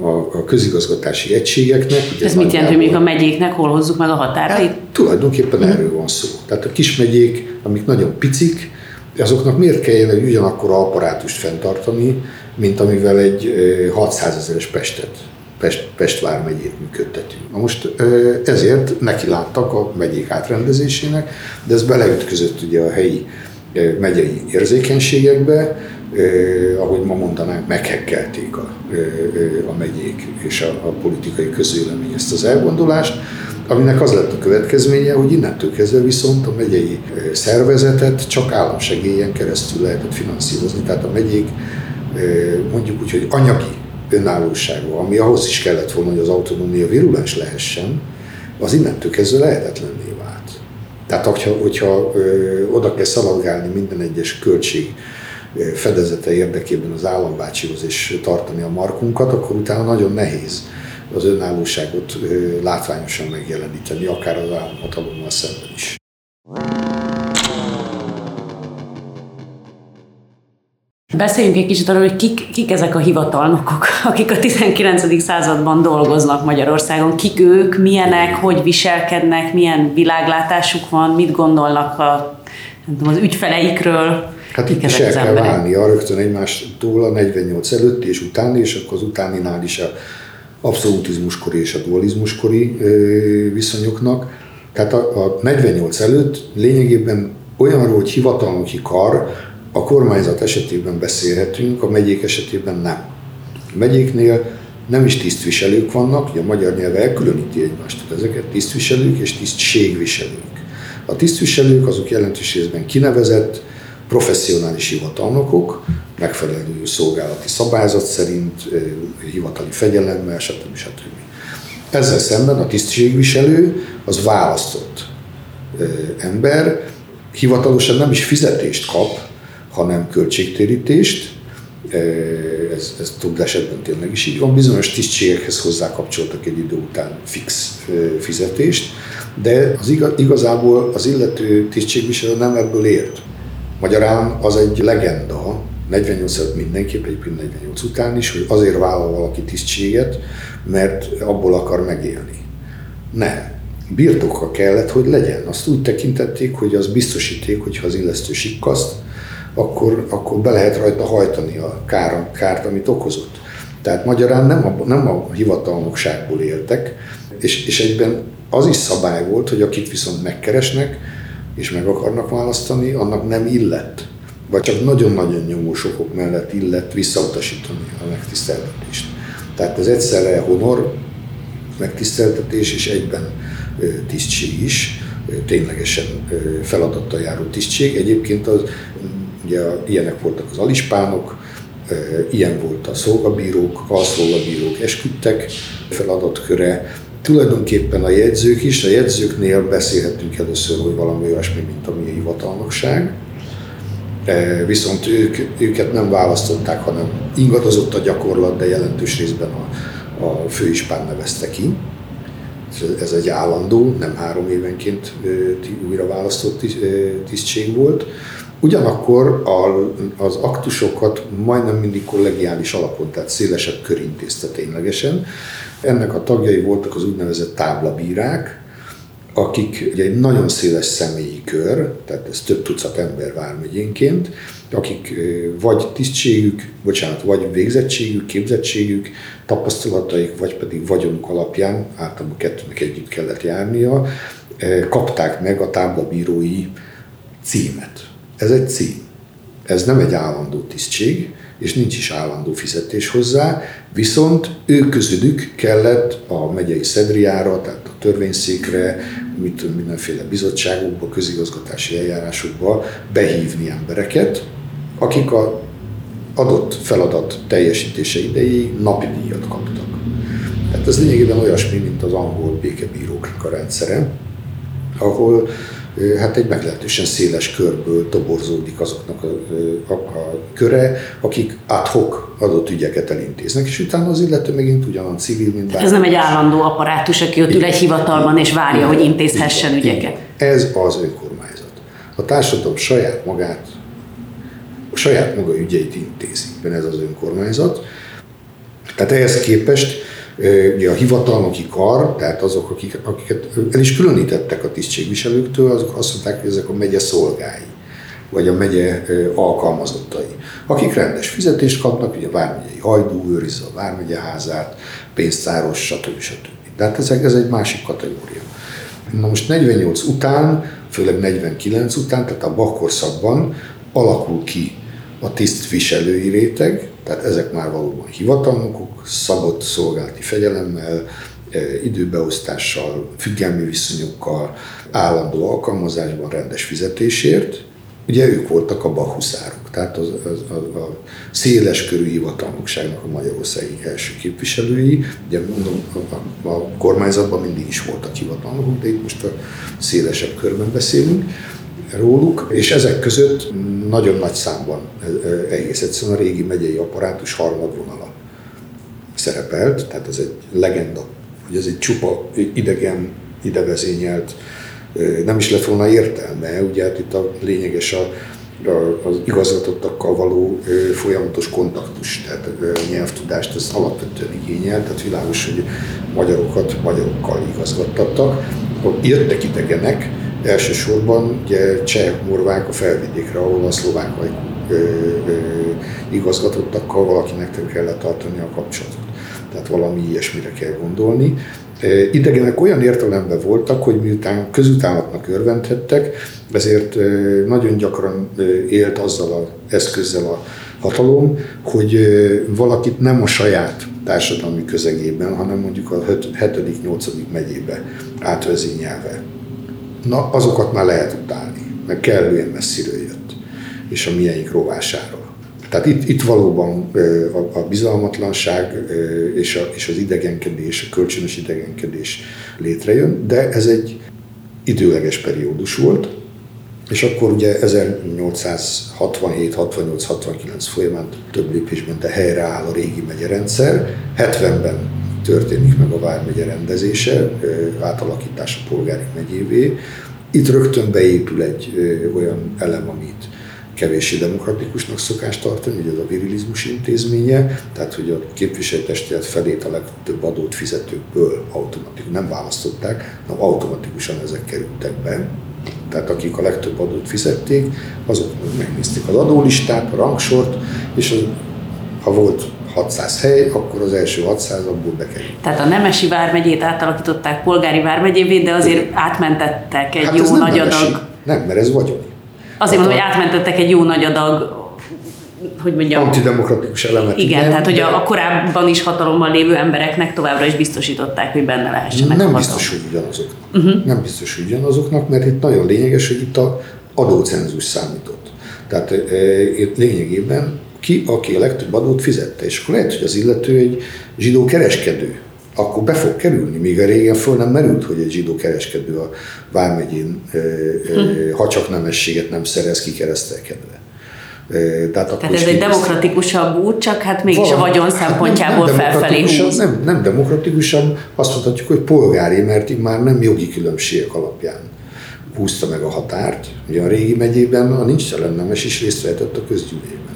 S3: a, a közigazgatási egységeknek.
S1: Ugye Ez mit jelent, hogy még a megyéknek hol hozzuk meg a határait? Hát,
S3: tulajdonképpen hmm. erről van szó. Tehát a kis megyék, amik nagyon picik, azoknak miért kelljen egy ugyanakkor apparátust fenntartani, mint amivel egy 600 ezeres Pestet, Pest, Pest vármegyét működtetünk. Na most ezért neki láttak a megyék átrendezésének, de ez beleütközött ugye a helyi megyei érzékenységekbe, eh, ahogy ma mondanánk, meghekkelték a, eh, a megyék és a, a politikai közvélemény ezt az elgondolást, aminek az lett a következménye, hogy innentől kezdve viszont a megyei szervezetet csak államsegélyen keresztül lehetett finanszírozni, tehát a megyék mondjuk úgy, hogy anyagi önállósága, ami ahhoz is kellett volna, hogy az autonómia virulens lehessen, az innentől kezdve lehetetlenné vált. Tehát, hogyha, hogyha ö, oda kell szaladgálni minden egyes költség fedezete érdekében az állambácsihoz és tartani a markunkat, akkor utána nagyon nehéz az önállóságot ö, látványosan megjeleníteni, akár az államhatalommal szemben is.
S1: Beszéljünk egy kicsit arról, hogy kik, kik ezek a hivatalnokok, akik a 19. században dolgoznak Magyarországon. Kik ők, milyenek, hogy viselkednek, milyen világlátásuk van, mit gondolnak a, nem tudom, az ügyfeleikről.
S3: Hát itt is el kell válnia rögtön egymástól a 48 előtti és utáni, és akkor az utáninál is a abszolutizmuskori és a dualizmuskori viszonyoknak. Tehát a, a 48 előtt lényegében olyanról, hogy hivatalnoki kar, a kormányzat esetében beszélhetünk, a megyék esetében nem. A megyéknél nem is tisztviselők vannak, ugye a magyar nyelv elkülöníti egymást ezeket, tisztviselők és tisztségviselők. A tisztviselők azok jelentős részben kinevezett, professzionális hivatalnokok, megfelelő szolgálati szabályzat szerint, hivatali fegyelemmel, stb. stb. Ezzel szemben a tisztségviselő az választott ember, hivatalosan nem is fizetést kap, hanem költségtérítést, ez, ez több esetben tényleg is így van. Bizonyos tisztségekhez hozzákapcsoltak egy idő után fix fizetést, de az igaz, igazából az illető tisztségviselő nem ebből ért. Magyarán az egy legenda, 48 előtt mindenképp, egyébként 48 után is, hogy azért vállal valaki tisztséget, mert abból akar megélni. Nem. Birtoka kellett, hogy legyen. Azt úgy tekintették, hogy az biztosíték, hogyha az illesztő sikkaszt, akkor, akkor be lehet rajta hajtani a kár, kárt, amit okozott. Tehát magyarán nem a, nem a hivatalnokságból éltek, és, és egyben az is szabály volt, hogy akit viszont megkeresnek, és meg akarnak választani, annak nem illett, vagy csak nagyon-nagyon nyomós okok mellett illett visszautasítani a megtiszteltetést. Tehát ez egyszerre honor, megtiszteltetés és egyben tisztség is, ténylegesen feladattal járó tisztség. Egyébként az, ugye ilyenek voltak az alispánok, ilyen volt a szolgabírók, alszolgabírók esküdtek feladatköre, tulajdonképpen a jegyzők is, a jegyzőknél beszélhetünk először, hogy valami olyasmi, mint a mi hivatalnokság, viszont ők, őket nem választották, hanem ingadozott a gyakorlat, de jelentős részben a, a főispán nevezte ki. Ez egy állandó, nem három évenként újra választott tisztség volt. Ugyanakkor az aktusokat majdnem mindig kollegiális alapon, tehát szélesebb kör intézte ténylegesen. Ennek a tagjai voltak az úgynevezett táblabírák, akik ugye egy nagyon széles személyi kör, tehát ez több tucat ember vármegyénként, akik vagy tisztségük, bocsánat, vagy végzettségük, képzettségük, tapasztalataik, vagy pedig vagyonuk alapján, általában kettőnek együtt kellett járnia, kapták meg a táblabírói címet. Ez egy cím. Ez nem egy állandó tisztség, és nincs is állandó fizetés hozzá, viszont ők közülük kellett a megyei szedriára, tehát a törvényszékre, mit, mindenféle bizottságokba, közigazgatási eljárásokba behívni embereket, akik a adott feladat teljesítése idejéig napi díjat kaptak. Tehát ez lényegében olyasmi, mint az angol békebíróknak a rendszere, ahol hát egy meglehetősen széles körből toborzódik azoknak a, a, a köre, akik hoc adott ügyeket elintéznek, és utána az illető megint ugyanaz civil, mint
S1: bármi. Ez nem egy állandó apparátus, aki ott ül egy hivatalban és várja, hogy intézhessen ügyeket.
S3: Ez az önkormányzat. A társadalom saját magát, a saját maga ügyeit intézi, ez az önkormányzat. Tehát ehhez képest Ugye a hivatalnoki kar, tehát azok, akik, akiket el is különítettek a tisztségviselőktől, azok azt mondták, hogy ezek a megye szolgái, vagy a megye alkalmazottai, akik rendes fizetést kapnak, ugye a vármegyei hajdú őrizze a vármegye házát, pénztáros, stb. stb. Tehát ez, ez egy másik kategória. Na most 48 után, főleg 49 után, tehát a bakkorszakban alakul ki a tisztviselői réteg, tehát ezek már valóban hivatalnokok, szabott szolgálati fegyelemmel, e, időbeosztással, függelmi viszonyokkal, állandó alkalmazásban, rendes fizetésért. Ugye ők voltak a bahuszárok, tehát az, az, az, a széles körű hivatalnokságnak a magyarországi első képviselői. Ugye mondom, a, a kormányzatban mindig is voltak hivatalnokok, de itt most a szélesebb körben beszélünk róluk, és ezek között nagyon nagy számban egész egyszerűen a régi megyei apparátus harmadvonala szerepelt, tehát ez egy legenda, hogy ez egy csupa idegen, idevezényelt, nem is lett volna értelme, ugye hát itt a lényeges a az igazgatottakkal való folyamatos kontaktus, tehát nyelvtudást ez alapvetően igényel, tehát világos, hogy magyarokat magyarokkal igazgattattak. Jöttek idegenek, elsősorban ugye cseh, morvák a felvidékre, ahol a szlovák igazgatottakkal valakinek kellett tartani a kapcsolatot. Tehát valami ilyesmire kell gondolni. Idegenek olyan értelemben voltak, hogy miután közütálatnak örvendhettek, ezért nagyon gyakran élt azzal az eszközzel a hatalom, hogy valakit nem a saját társadalmi közegében, hanem mondjuk a 7.-8. megyébe átvezényelve. Na, azokat már lehet utálni, mert kellően messziről jött, és a miénk rovásáról. Tehát itt, itt valóban a, a bizalmatlanság és, a, és az idegenkedés, a kölcsönös idegenkedés létrejön, de ez egy időleges periódus volt, és akkor ugye 1867, 68, 69 folyamán több lépésben de helyreáll a régi megyerendszer. 70-ben történik meg a Vármegye rendezése, átalakítása polgári megyévé. Itt rögtön beépül egy olyan elem, amit kevéssé demokratikusnak szokás tartani, hogy ez a virilizmus intézménye, tehát hogy a képviselőtestület felét a legtöbb adót fizetőkből automatikus, nem választották, hanem automatikusan ezek kerültek be. Tehát akik a legtöbb adót fizették, azok megnézték az adólistát, a rangsort, és az, ha volt 600 hely, akkor az első 600 abból bekerült.
S1: Tehát a Nemesi vármegyét átalakították polgári vármegyévé, de azért átmentettek egy hát jó nagy adag.
S3: Nem, mert ez vagyoni.
S1: Azért mondom, hogy átmentettek egy jó nagy adag hogy mondjam...
S3: Antidemokratikus elemet.
S1: Igen, igen tehát hogy a, a korábban is hatalommal lévő embereknek továbbra is biztosították, hogy benne lehessenek
S3: Nem biztos, hogy ugyanazoknak. Uh-huh. Nem biztos, hogy ugyanazoknak, mert itt nagyon lényeges, hogy itt a adócenzus számított. Tehát e, itt lényegében ki, aki a legtöbb adót fizette, és akkor lehet, hogy az illető egy zsidó kereskedő, akkor be fog kerülni, míg a régen föl nem merült, hogy egy zsidó kereskedő a Vármegyén, hm. ha csak nemességet nem szerez kikeresztelkedve.
S1: Tehát, akkor Tehát ez egy demokratikusabb út, csak hát mégis Valami, a vagyon szempontjából nem, nem felfelé húz.
S3: Nem, nem demokratikusabb, azt mondhatjuk, hogy polgári, mert így már nem jogi különbségek alapján húzta meg a határt. Ugye a régi megyében a nincs nemes is részt vehetett a közgyűlésben.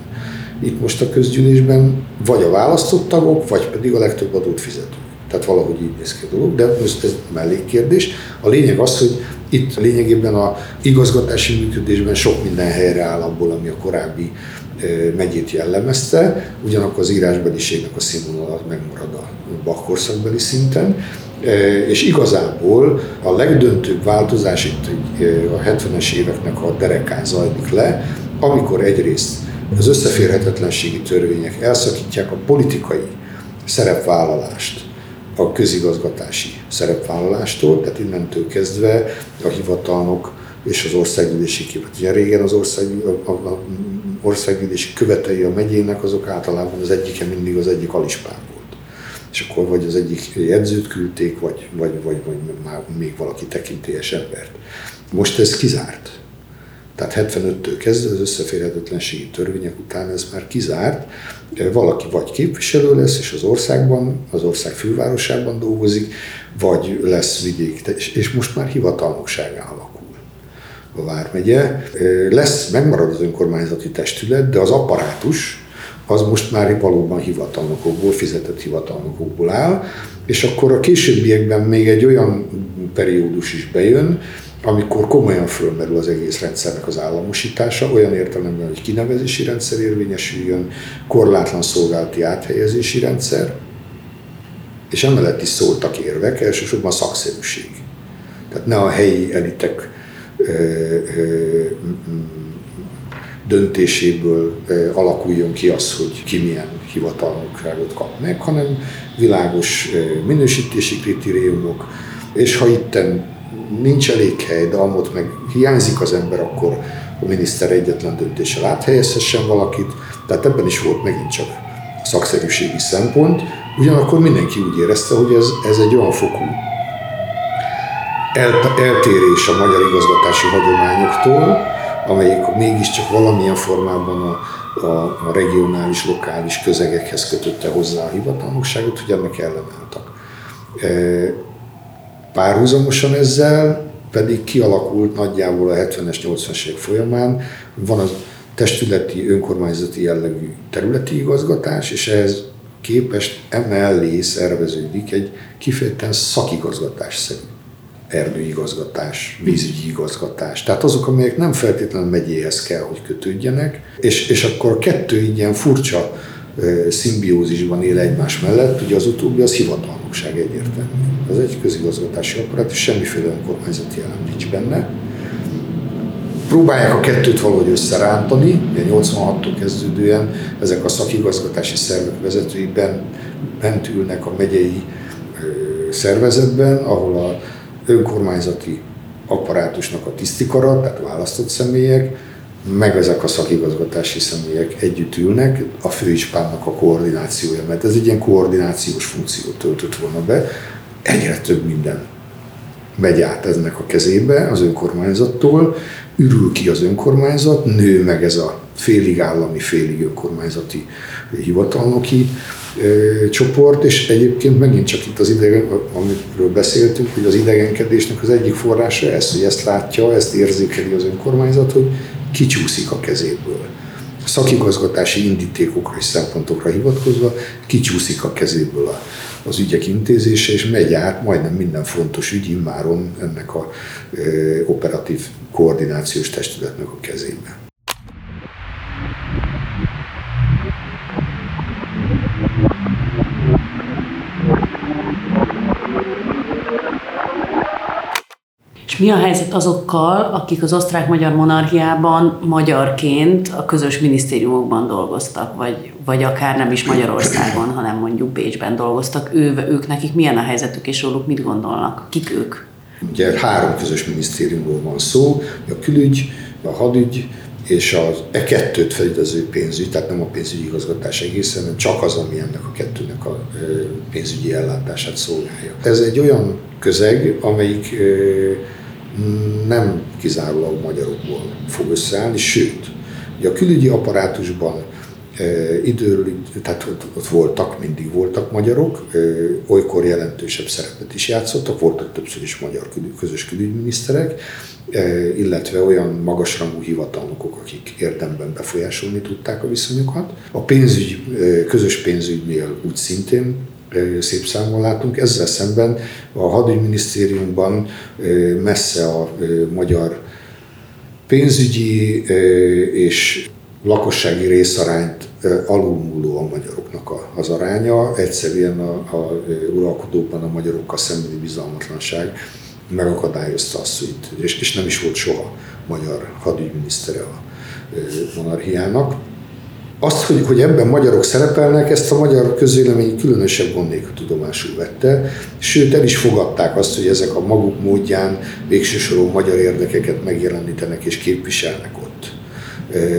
S3: Itt most a közgyűlésben vagy a választott tagok, vagy pedig a legtöbb adót fizetők. Tehát valahogy így néz ki a dolog, de most ez mellékkérdés. A lényeg az, hogy itt lényegében a igazgatási működésben sok minden helyre áll abból, ami a korábbi megyét jellemezte, ugyanakkor az írásbeliségnek a színvonala megmarad a bakkorszakbeli szinten, és igazából a legdöntőbb változás itt a 70-es éveknek a derekán zajlik le, amikor egyrészt az összeférhetetlenségi törvények elszakítják a politikai szerepvállalást a közigazgatási szerepvállalástól, tehát innentől kezdve a hivatalnok és az országgyűlési képet. Ugye régen az ország, a, a országgyűlési követei a megyének, azok általában az egyike mindig az egyik alispán volt. És akkor vagy az egyik jegyzőt küldték, vagy, vagy, vagy, vagy már még valaki tekintélyes embert. Most ez kizárt. Tehát 75-től kezdve az összeférhetetlenségi törvények után ez már kizárt. Valaki vagy képviselő lesz, és az országban, az ország fővárosában dolgozik, vagy lesz vidék, és most már hivatalnokságá alakul a Vármegye. Lesz, megmarad az önkormányzati testület, de az apparátus, az most már valóban hivatalnokokból, fizetett hivatalnokokból áll, és akkor a későbbiekben még egy olyan periódus is bejön, amikor komolyan fölmerül az egész rendszernek az államosítása, olyan értelemben, hogy kinevezési rendszer érvényesüljön, korlátlan szolgálati áthelyezési rendszer, és emellett is szóltak érvek, elsősorban a szakszerűség. Tehát ne a helyi elitek ö, ö, döntéséből alakuljon ki az, hogy ki milyen hivatalnokságot kap meg, hanem világos minősítési kritériumok, és ha itten nincs elég hely, de amott meg hiányzik az ember, akkor a miniszter egyetlen döntéssel áthelyezhessen valakit. Tehát ebben is volt megint csak szakszerűségi szempont. Ugyanakkor mindenki úgy érezte, hogy ez, ez egy olyan fokú eltérés a magyar igazgatási hagyományoktól, amelyik mégiscsak valamilyen formában a, a, a regionális, lokális közegekhez kötötte hozzá a hivatalnokságot, hogy ennek ellenálltak. Párhuzamosan ezzel pedig kialakult nagyjából a 70-es, 80-es évek folyamán, van az testületi, önkormányzati jellegű területi igazgatás, és ehhez képest emellé szerveződik egy kifejezetten szakigazgatásszerű erdőigazgatás, vízügyi igazgatás. Tehát azok, amelyek nem feltétlenül megyéhez kell, hogy kötődjenek, és, és akkor kettő ilyen furcsa szimbiózisban él egymás mellett, ugye az utóbbi az hivatalnokság egyértelmű. Az egy közigazgatási apparat, és semmiféle önkormányzati elem nincs benne. Próbálják a kettőt valahogy összerántani, 86-tól kezdődően ezek a szakigazgatási szervek vezetőiben bent ülnek a megyei szervezetben, ahol a önkormányzati apparátusnak a tisztikara, tehát választott személyek, meg ezek a szakigazgatási személyek együtt ülnek, a főispánnak a koordinációja, mert ez egy ilyen koordinációs funkciót töltött volna be, egyre több minden megy át eznek a kezébe az önkormányzattól, ürül ki az önkormányzat, nő meg ez a félig állami, félig önkormányzati hivatalnoki ö, csoport, és egyébként megint csak itt az idegen, amiről beszéltünk, hogy az idegenkedésnek az egyik forrása ez, hogy ezt látja, ezt érzékeli az önkormányzat, hogy kicsúszik a kezéből. A szakigazgatási indítékokra és szempontokra hivatkozva kicsúszik a kezéből a, az ügyek intézése, és megy át majdnem minden fontos ügy immáron ennek a ö, operatív koordinációs testületnek a kezébe.
S1: Mi a helyzet azokkal, akik az osztrák-magyar monarchiában magyarként a közös minisztériumokban dolgoztak, vagy, vagy akár nem is Magyarországon, hanem mondjuk Bécsben dolgoztak, ő, ők nekik milyen a helyzetük, és róluk mit gondolnak? Kik ők?
S3: Ugye három közös minisztériumból van szó, a külügy, a hadügy, és az e kettőt felidező pénzügy, tehát nem a pénzügyi igazgatás egészen, hanem csak az, ami ennek a kettőnek a pénzügyi ellátását szolgálja. Ez egy olyan közeg, amelyik nem kizárólag magyarokból fog összeállni, sőt, a külügyi apparátusban e, időről, tehát ott, voltak, mindig voltak magyarok, e, olykor jelentősebb szerepet is játszottak, voltak többször is magyar közös külügyminiszterek, e, illetve olyan magasrangú hivatalnokok, akik érdemben befolyásolni tudták a viszonyokat. A pénzügy, közös pénzügynél úgy szintén szép számon látunk. Ezzel szemben a hadügyminisztériumban messze a magyar pénzügyi és lakossági részarányt alulmúló a magyaroknak az aránya. Egyszerűen a, a uralkodóban a magyarokkal szembeni bizalmatlanság megakadályozta azt, hogy és, és nem is volt soha magyar hadügyminisztere a monarchiának. Azt, hogy, hogy ebben magyarok szerepelnek, ezt a magyar közvélemény különösebb gond nélkül tudomásul vette, sőt el is fogadták azt, hogy ezek a maguk módján végső soron magyar érdekeket megjelenítenek és képviselnek ott.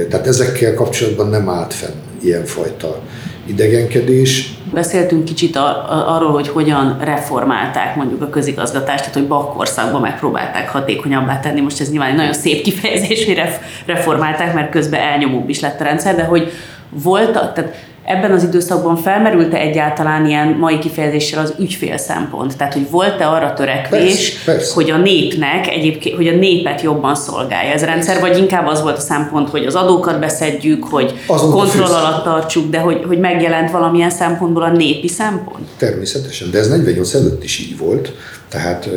S3: Tehát ezekkel kapcsolatban nem állt fenn ilyenfajta idegenkedés.
S1: Beszéltünk kicsit a, a, arról, hogy hogyan reformálták mondjuk a közigazgatást, tehát hogy bakkorszakban megpróbálták hatékonyabbá tenni. Most ez nyilván egy nagyon szép kifejezés, hogy reformálták, mert közben elnyomóbb is lett a rendszer, de hogy voltak, tehát ebben az időszakban felmerült-e egyáltalán ilyen mai kifejezéssel az ügyfél szempont? Tehát, hogy volt-e arra törekvés, persze, persze. hogy a népnek egyébként, hogy a népet jobban szolgálja ez a rendszer, vagy inkább az volt a szempont, hogy az adókat beszedjük, hogy Azon kontroll alatt tartsuk, de hogy, hogy megjelent valamilyen szempontból a népi szempont?
S3: Természetesen, de ez 48 előtt is így volt. Tehát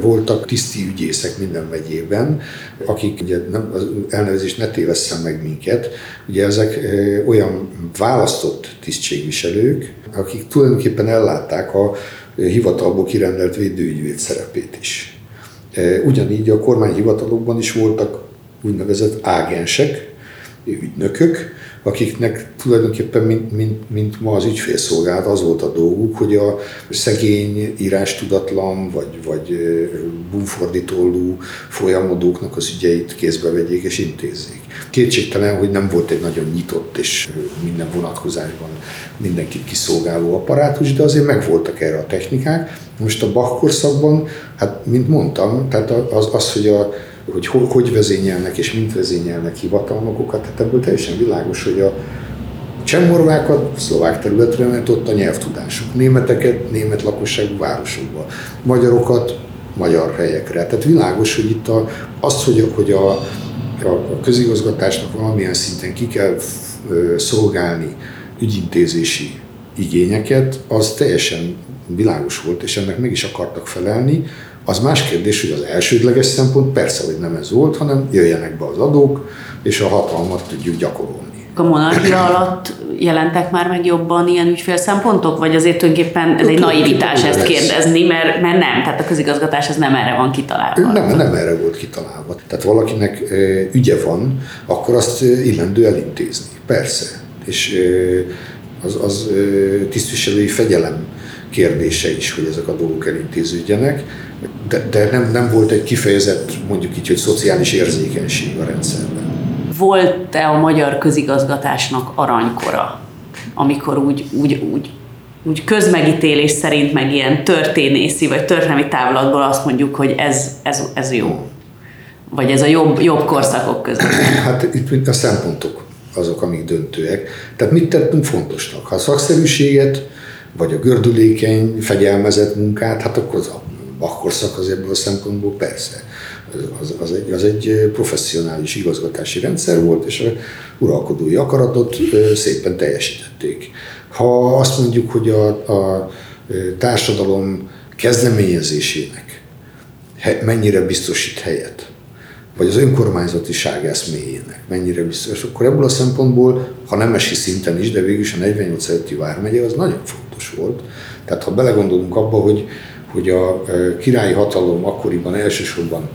S3: voltak tiszti ügyészek minden megyében, akik, ugye nem, az elnevezést ne tévesszem meg minket, ugye ezek olyan választott tisztségviselők, akik tulajdonképpen ellátták a hivatalból kirendelt védőügyvéd szerepét is. Ugyanígy a kormányhivatalokban is voltak úgynevezett ágensek, ügynökök, akiknek tulajdonképpen, mint, mint, mint ma az ügyfélszolgálat, az volt a dolguk, hogy a szegény, írástudatlan vagy, vagy bumfordítóllú folyamodóknak az ügyeit kézbe vegyék és intézzék. Kétségtelen, hogy nem volt egy nagyon nyitott és minden vonatkozásban mindenkit kiszolgáló apparátus, de azért megvoltak erre a technikák. Most a Bach korszakban, hát mint mondtam, tehát az, az hogy a hogy hogy vezényelnek és mint vezényelnek hivatalnokokat, tehát ebből teljesen világos, hogy a csemmorvákat szlovák területre, mert ott a nyelvtudásuk, németeket német lakosságú városokba, magyarokat magyar helyekre. Tehát világos, hogy itt a, az, hogy, hogy a a közigazgatásnak valamilyen szinten ki kell szolgálni ügyintézési igényeket, az teljesen világos volt, és ennek meg is akartak felelni. Az más kérdés, hogy az elsődleges szempont persze, hogy nem ez volt, hanem jöjjenek be az adók, és a hatalmat tudjuk gyakorolni.
S1: A monarchia alatt jelentek már meg jobban ilyen ügyfél szempontok, vagy azért tulajdonképpen ez egy naivitás ezt kérdezni, mert, mert nem, tehát a közigazgatás az nem erre van kitalálva.
S3: Nem, nem erre volt kitalálva. Tehát valakinek ügye van, akkor azt illendő elintézni. Persze. És az, az tisztviselői fegyelem kérdése is, hogy ezek a dolgok elintéződjenek, de, de nem, nem volt egy kifejezett, mondjuk így, hogy szociális érzékenység a rendszerben.
S1: Volt-e a magyar közigazgatásnak aranykora, amikor úgy, úgy, úgy, úgy közmegítélés szerint, meg ilyen történészi vagy történelmi távlatból azt mondjuk, hogy ez, ez, ez jó? Vagy ez a jobb, jobb korszakok között?
S3: Hát itt a szempontok azok, amik döntőek. Tehát mit tettünk fontosnak? Ha a szakszerűséget, vagy a gördülékeny, fegyelmezett munkát, hát akkor az a bakkorszak az ebből a szempontból persze. Az, az, egy, az egy professzionális igazgatási rendszer volt, és a uralkodói akaratot szépen teljesítették. Ha azt mondjuk, hogy a, a társadalom kezdeményezésének mennyire biztosít helyet, vagy az önkormányzatiság eszméjének mennyire biztos, akkor ebből a szempontból, ha nemesi szinten is, de végül is a 48 előtti vármegye az nagyon fontos volt. Tehát ha belegondolunk abba, hogy, hogy a királyi hatalom akkoriban elsősorban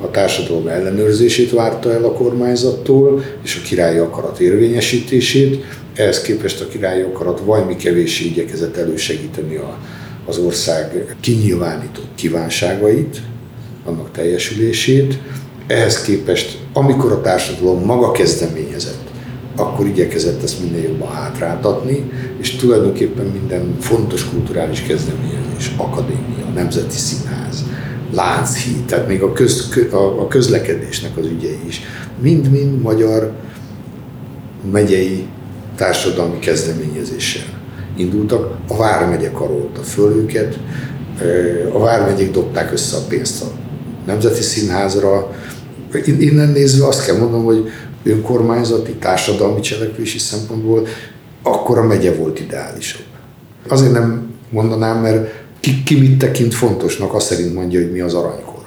S3: a társadalom ellenőrzését várta el a kormányzattól, és a királyi akarat érvényesítését, ehhez képest a királyi akarat vajmi kevéssé igyekezett elősegíteni a, az ország kinyilvánított kívánságait, annak teljesülését, ehhez képest, amikor a társadalom maga kezdeményezett, akkor igyekezett ezt minél jobban hátráltatni, és tulajdonképpen minden fontos kulturális kezdeményezés, akadémia, nemzeti színház, Lánchíd, tehát még a, köz, a közlekedésnek az ügyei is, mind-mind magyar megyei társadalmi kezdeményezéssel indultak. A Vármegye karolta föl őket, a Vármegyék dobták össze a pénzt a Nemzeti Színházra, Innen nézve azt kell mondom, hogy önkormányzati, társadalmi cselekvési szempontból akkor a megye volt ideálisabb. Azért nem mondanám, mert ki, ki mit tekint fontosnak, azt szerint mondja, hogy mi az aranykor.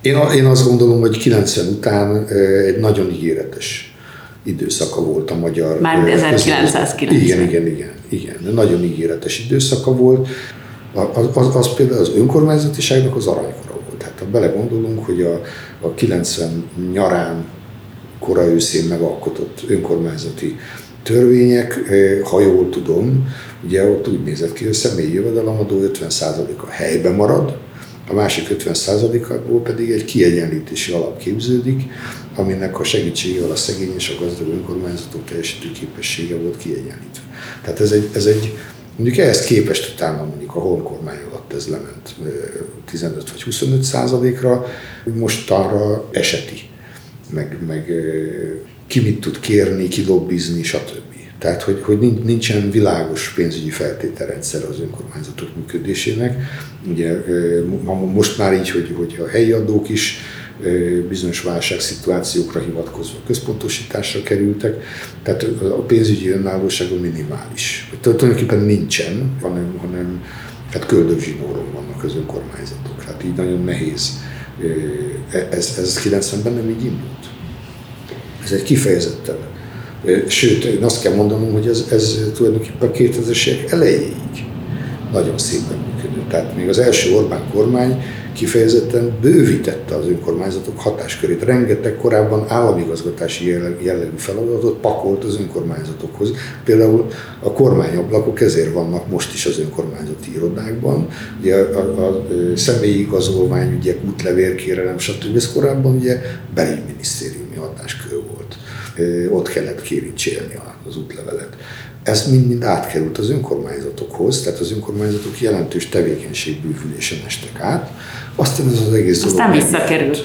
S3: Én, én azt gondolom, hogy 90 után egy nagyon ígéretes időszaka volt a magyar...
S1: Már 1990.
S3: Igen, igen, igen, igen. Nagyon ígéretes időszaka volt. Az, az, az például az önkormányzatiságnak az aranykora volt. Hát ha belegondolunk, hogy a, a 90 nyarán, kora őszén megalkotott önkormányzati törvények, ha jól tudom, ugye ott úgy nézett ki, hogy a személyi jövedelemadó 50%-a helyben marad, a másik 50%-ból pedig egy kiegyenlítési alap képződik, aminek a segítségével a szegény és a gazdag önkormányzatok teljesítő képessége volt kiegyenlítve. Tehát ez egy, ez egy mondjuk ehhez képest utána mondjuk a honkormány alatt ez lement 15 vagy 25 százalékra, most arra eseti, meg, meg ki mit tud kérni, ki lobbizni, stb. Tehát, hogy, hogy nincsen világos pénzügyi feltételrendszer az önkormányzatok működésének. Ugye most már így, hogy, hogy a helyi adók is bizonyos válságszituációkra hivatkozva központosításra kerültek, tehát a pénzügyi önállóság minimális. Tulajdonképpen nincsen, hanem, hanem hát köldögzsinóron vannak az önkormányzatok. Hát így nagyon nehéz. E, ez, ez 90-ben nem így indult. Ez egy kifejezetten. Sőt, én azt kell mondanom, hogy ez, ez tulajdonképpen a 2000-es évek elejéig nagyon szépen működött. Tehát még az első Orbán kormány kifejezetten bővítette az önkormányzatok hatáskörét. Rengeteg korábban államigazgatási jellegű feladatot pakolt az önkormányzatokhoz. Például a kormányablakok ezért vannak most is az önkormányzati irodákban. Ugye a, a, a személyi igazolványügyek, útlevérkérelem, stb. Ez korábban ugye belügyminisztériumi hatáskör volt. Ott kellett kérincsélni az útlevelet ez mind-mind átkerült az önkormányzatokhoz, tehát az önkormányzatok jelentős tevékenységbűvülésen estek át, aztán ez az egész
S1: Aztán visszakerült.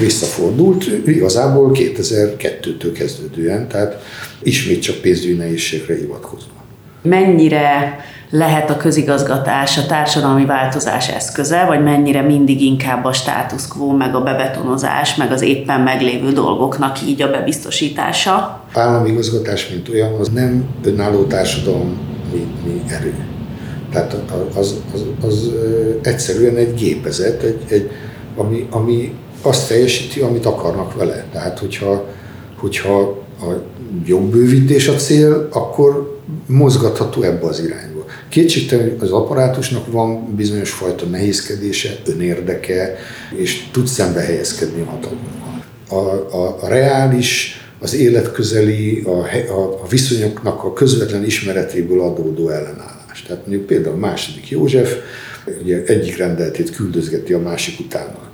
S3: Visszafordult, igazából 2002-től kezdődően, tehát ismét csak pénzügyi nehézségre hivatkozva.
S1: Mennyire lehet a közigazgatás a társadalmi változás eszköze, vagy mennyire mindig inkább a status quo, meg a bebetonozás, meg az éppen meglévő dolgoknak így a bebiztosítása?
S3: Állami igazgatás, mint olyan, az nem önálló mi, erő. Tehát az, az, az egyszerűen egy gépezet, egy, egy, ami, ami azt teljesíti, amit akarnak vele. Tehát, hogyha, hogyha a jobb bővítés a cél, akkor mozgatható ebbe az irányba. Kétségtelen, az apparátusnak van bizonyos fajta nehézkedése, önérdeke, és tud szembe helyezkedni a hatalommal. A, a, a reális, az életközeli, a, a, a viszonyoknak a közvetlen ismeretéből adódó ellenállás. Tehát mondjuk például második József ugye egyik rendeletét küldözgeti a másik utána.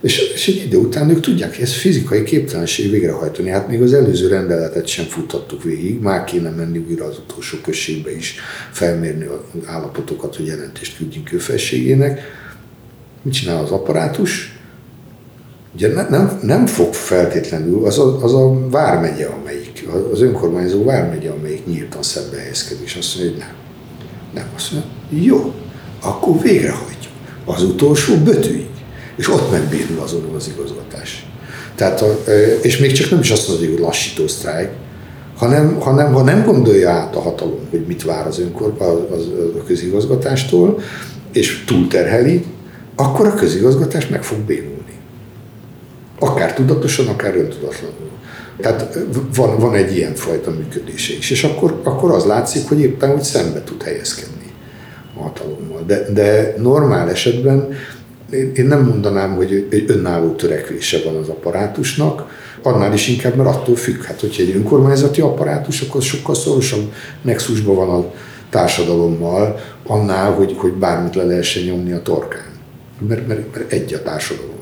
S3: És, és egy idő után ők tudják, hogy ez fizikai képtelenség végrehajtani. Hát még az előző rendeletet sem futtattuk végig, már kéne menni újra az utolsó községbe is felmérni az állapotokat, hogy jelentést küldjünk ő. Mit csinál az apparátus? Ugye ne, nem, nem fog feltétlenül, az a, az a vármegye, amelyik, az önkormányzó vármegye, amelyik nyíltan szembe helyezkedik, és azt mondja, hogy nem. Nem, azt mondja, jó, akkor végrehajtjuk. Az utolsó bötőig és ott megbénul azon az igazgatás. Tehát, és még csak nem is azt mondja, hogy lassító sztrájk, hanem, hanem ha nem gondolja át a hatalom, hogy mit vár az, önkor, az, az, a közigazgatástól, és túlterheli, akkor a közigazgatás meg fog bénulni. Akár tudatosan, akár öntudatlanul. Tehát van, van egy ilyen fajta működése is. És akkor, akkor az látszik, hogy éppen hogy szembe tud helyezkedni a hatalommal. De, de normál esetben én nem mondanám, hogy egy önálló törekvése van az apparátusnak, annál is inkább, mert attól függ. Hát, hogyha egy önkormányzati apparátus, akkor sokkal szorosabb nexusban van a társadalommal, annál, hogy, hogy bármit le lehessen nyomni a torkán. Mert, mert, mert egy a társadalommal.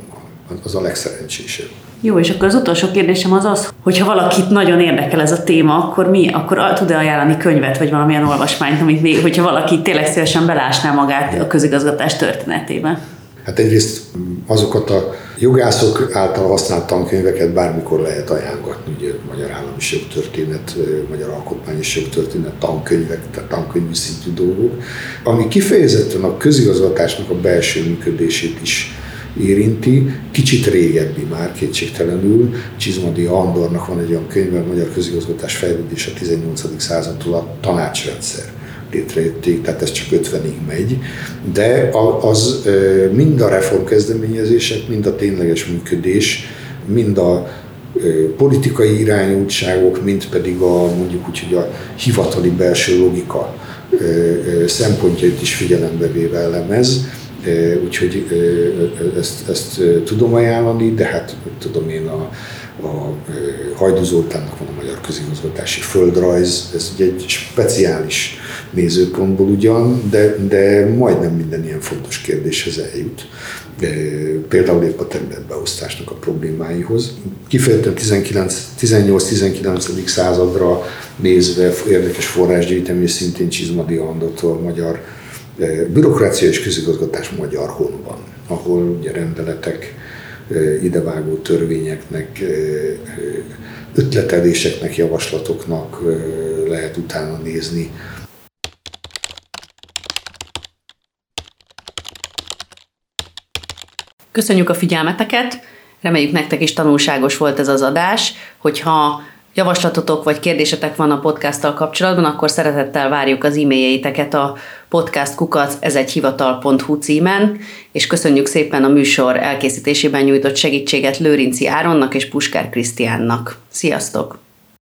S3: Az a legszerencsésebb.
S1: Jó, és akkor az utolsó kérdésem az az, hogy ha valakit nagyon érdekel ez a téma, akkor mi? Akkor tud-e ajánlani könyvet, vagy valamilyen olvasmányt, amit még, hogyha valaki tényleg szívesen belásná magát a közigazgatás történetébe?
S3: Hát egyrészt azokat a jogászok által használt tankönyveket bármikor lehet ajánlgatni, ugye Magyar Állami Jogtörténet, Magyar Alkotmányos Jogtörténet, tankönyvek, tehát tankönyvű szintű dolgok, ami kifejezetten a közigazgatásnak a belső működését is érinti, kicsit régebbi már kétségtelenül. Csizmadi Andornak van egy olyan könyve, a Magyar Közigazgatás fejlődés a 18. századtól a tanácsrendszer létrejötték, tehát ez csak 50-ig megy, de az mind a reformkezdeményezések, mind a tényleges működés, mind a politikai irányultságok, mind pedig a mondjuk úgy, hogy a hivatali belső logika szempontjait is figyelembe véve elemez, úgyhogy ezt, ezt tudom ajánlani, de hát tudom én a, a Hajdú Zoltánnak van a Magyar Közigazgatási Földrajz, ez ugye egy speciális nézőpontból ugyan, de, de majdnem minden ilyen fontos kérdéshez eljut. Például épp a területbeosztásnak a problémáihoz. Kifejezetten 18-19. századra nézve érdekes forrásgyűjtem, és szintén Csizmadi Andortól magyar bürokrácia és közigazgatás magyar honban, ahol ugye rendeletek, idevágó törvényeknek, ötleteléseknek, javaslatoknak lehet utána nézni.
S1: Köszönjük a figyelmeteket, reméljük nektek is tanulságos volt ez az adás, hogyha javaslatotok vagy kérdésetek van a podcasttal kapcsolatban, akkor szeretettel várjuk az e-mailjéteket a podcastkukac ez egy hivatal.hu címen, és köszönjük szépen a műsor elkészítésében nyújtott segítséget Lőrinci Áronnak és Puskár Krisztiánnak. Sziasztok!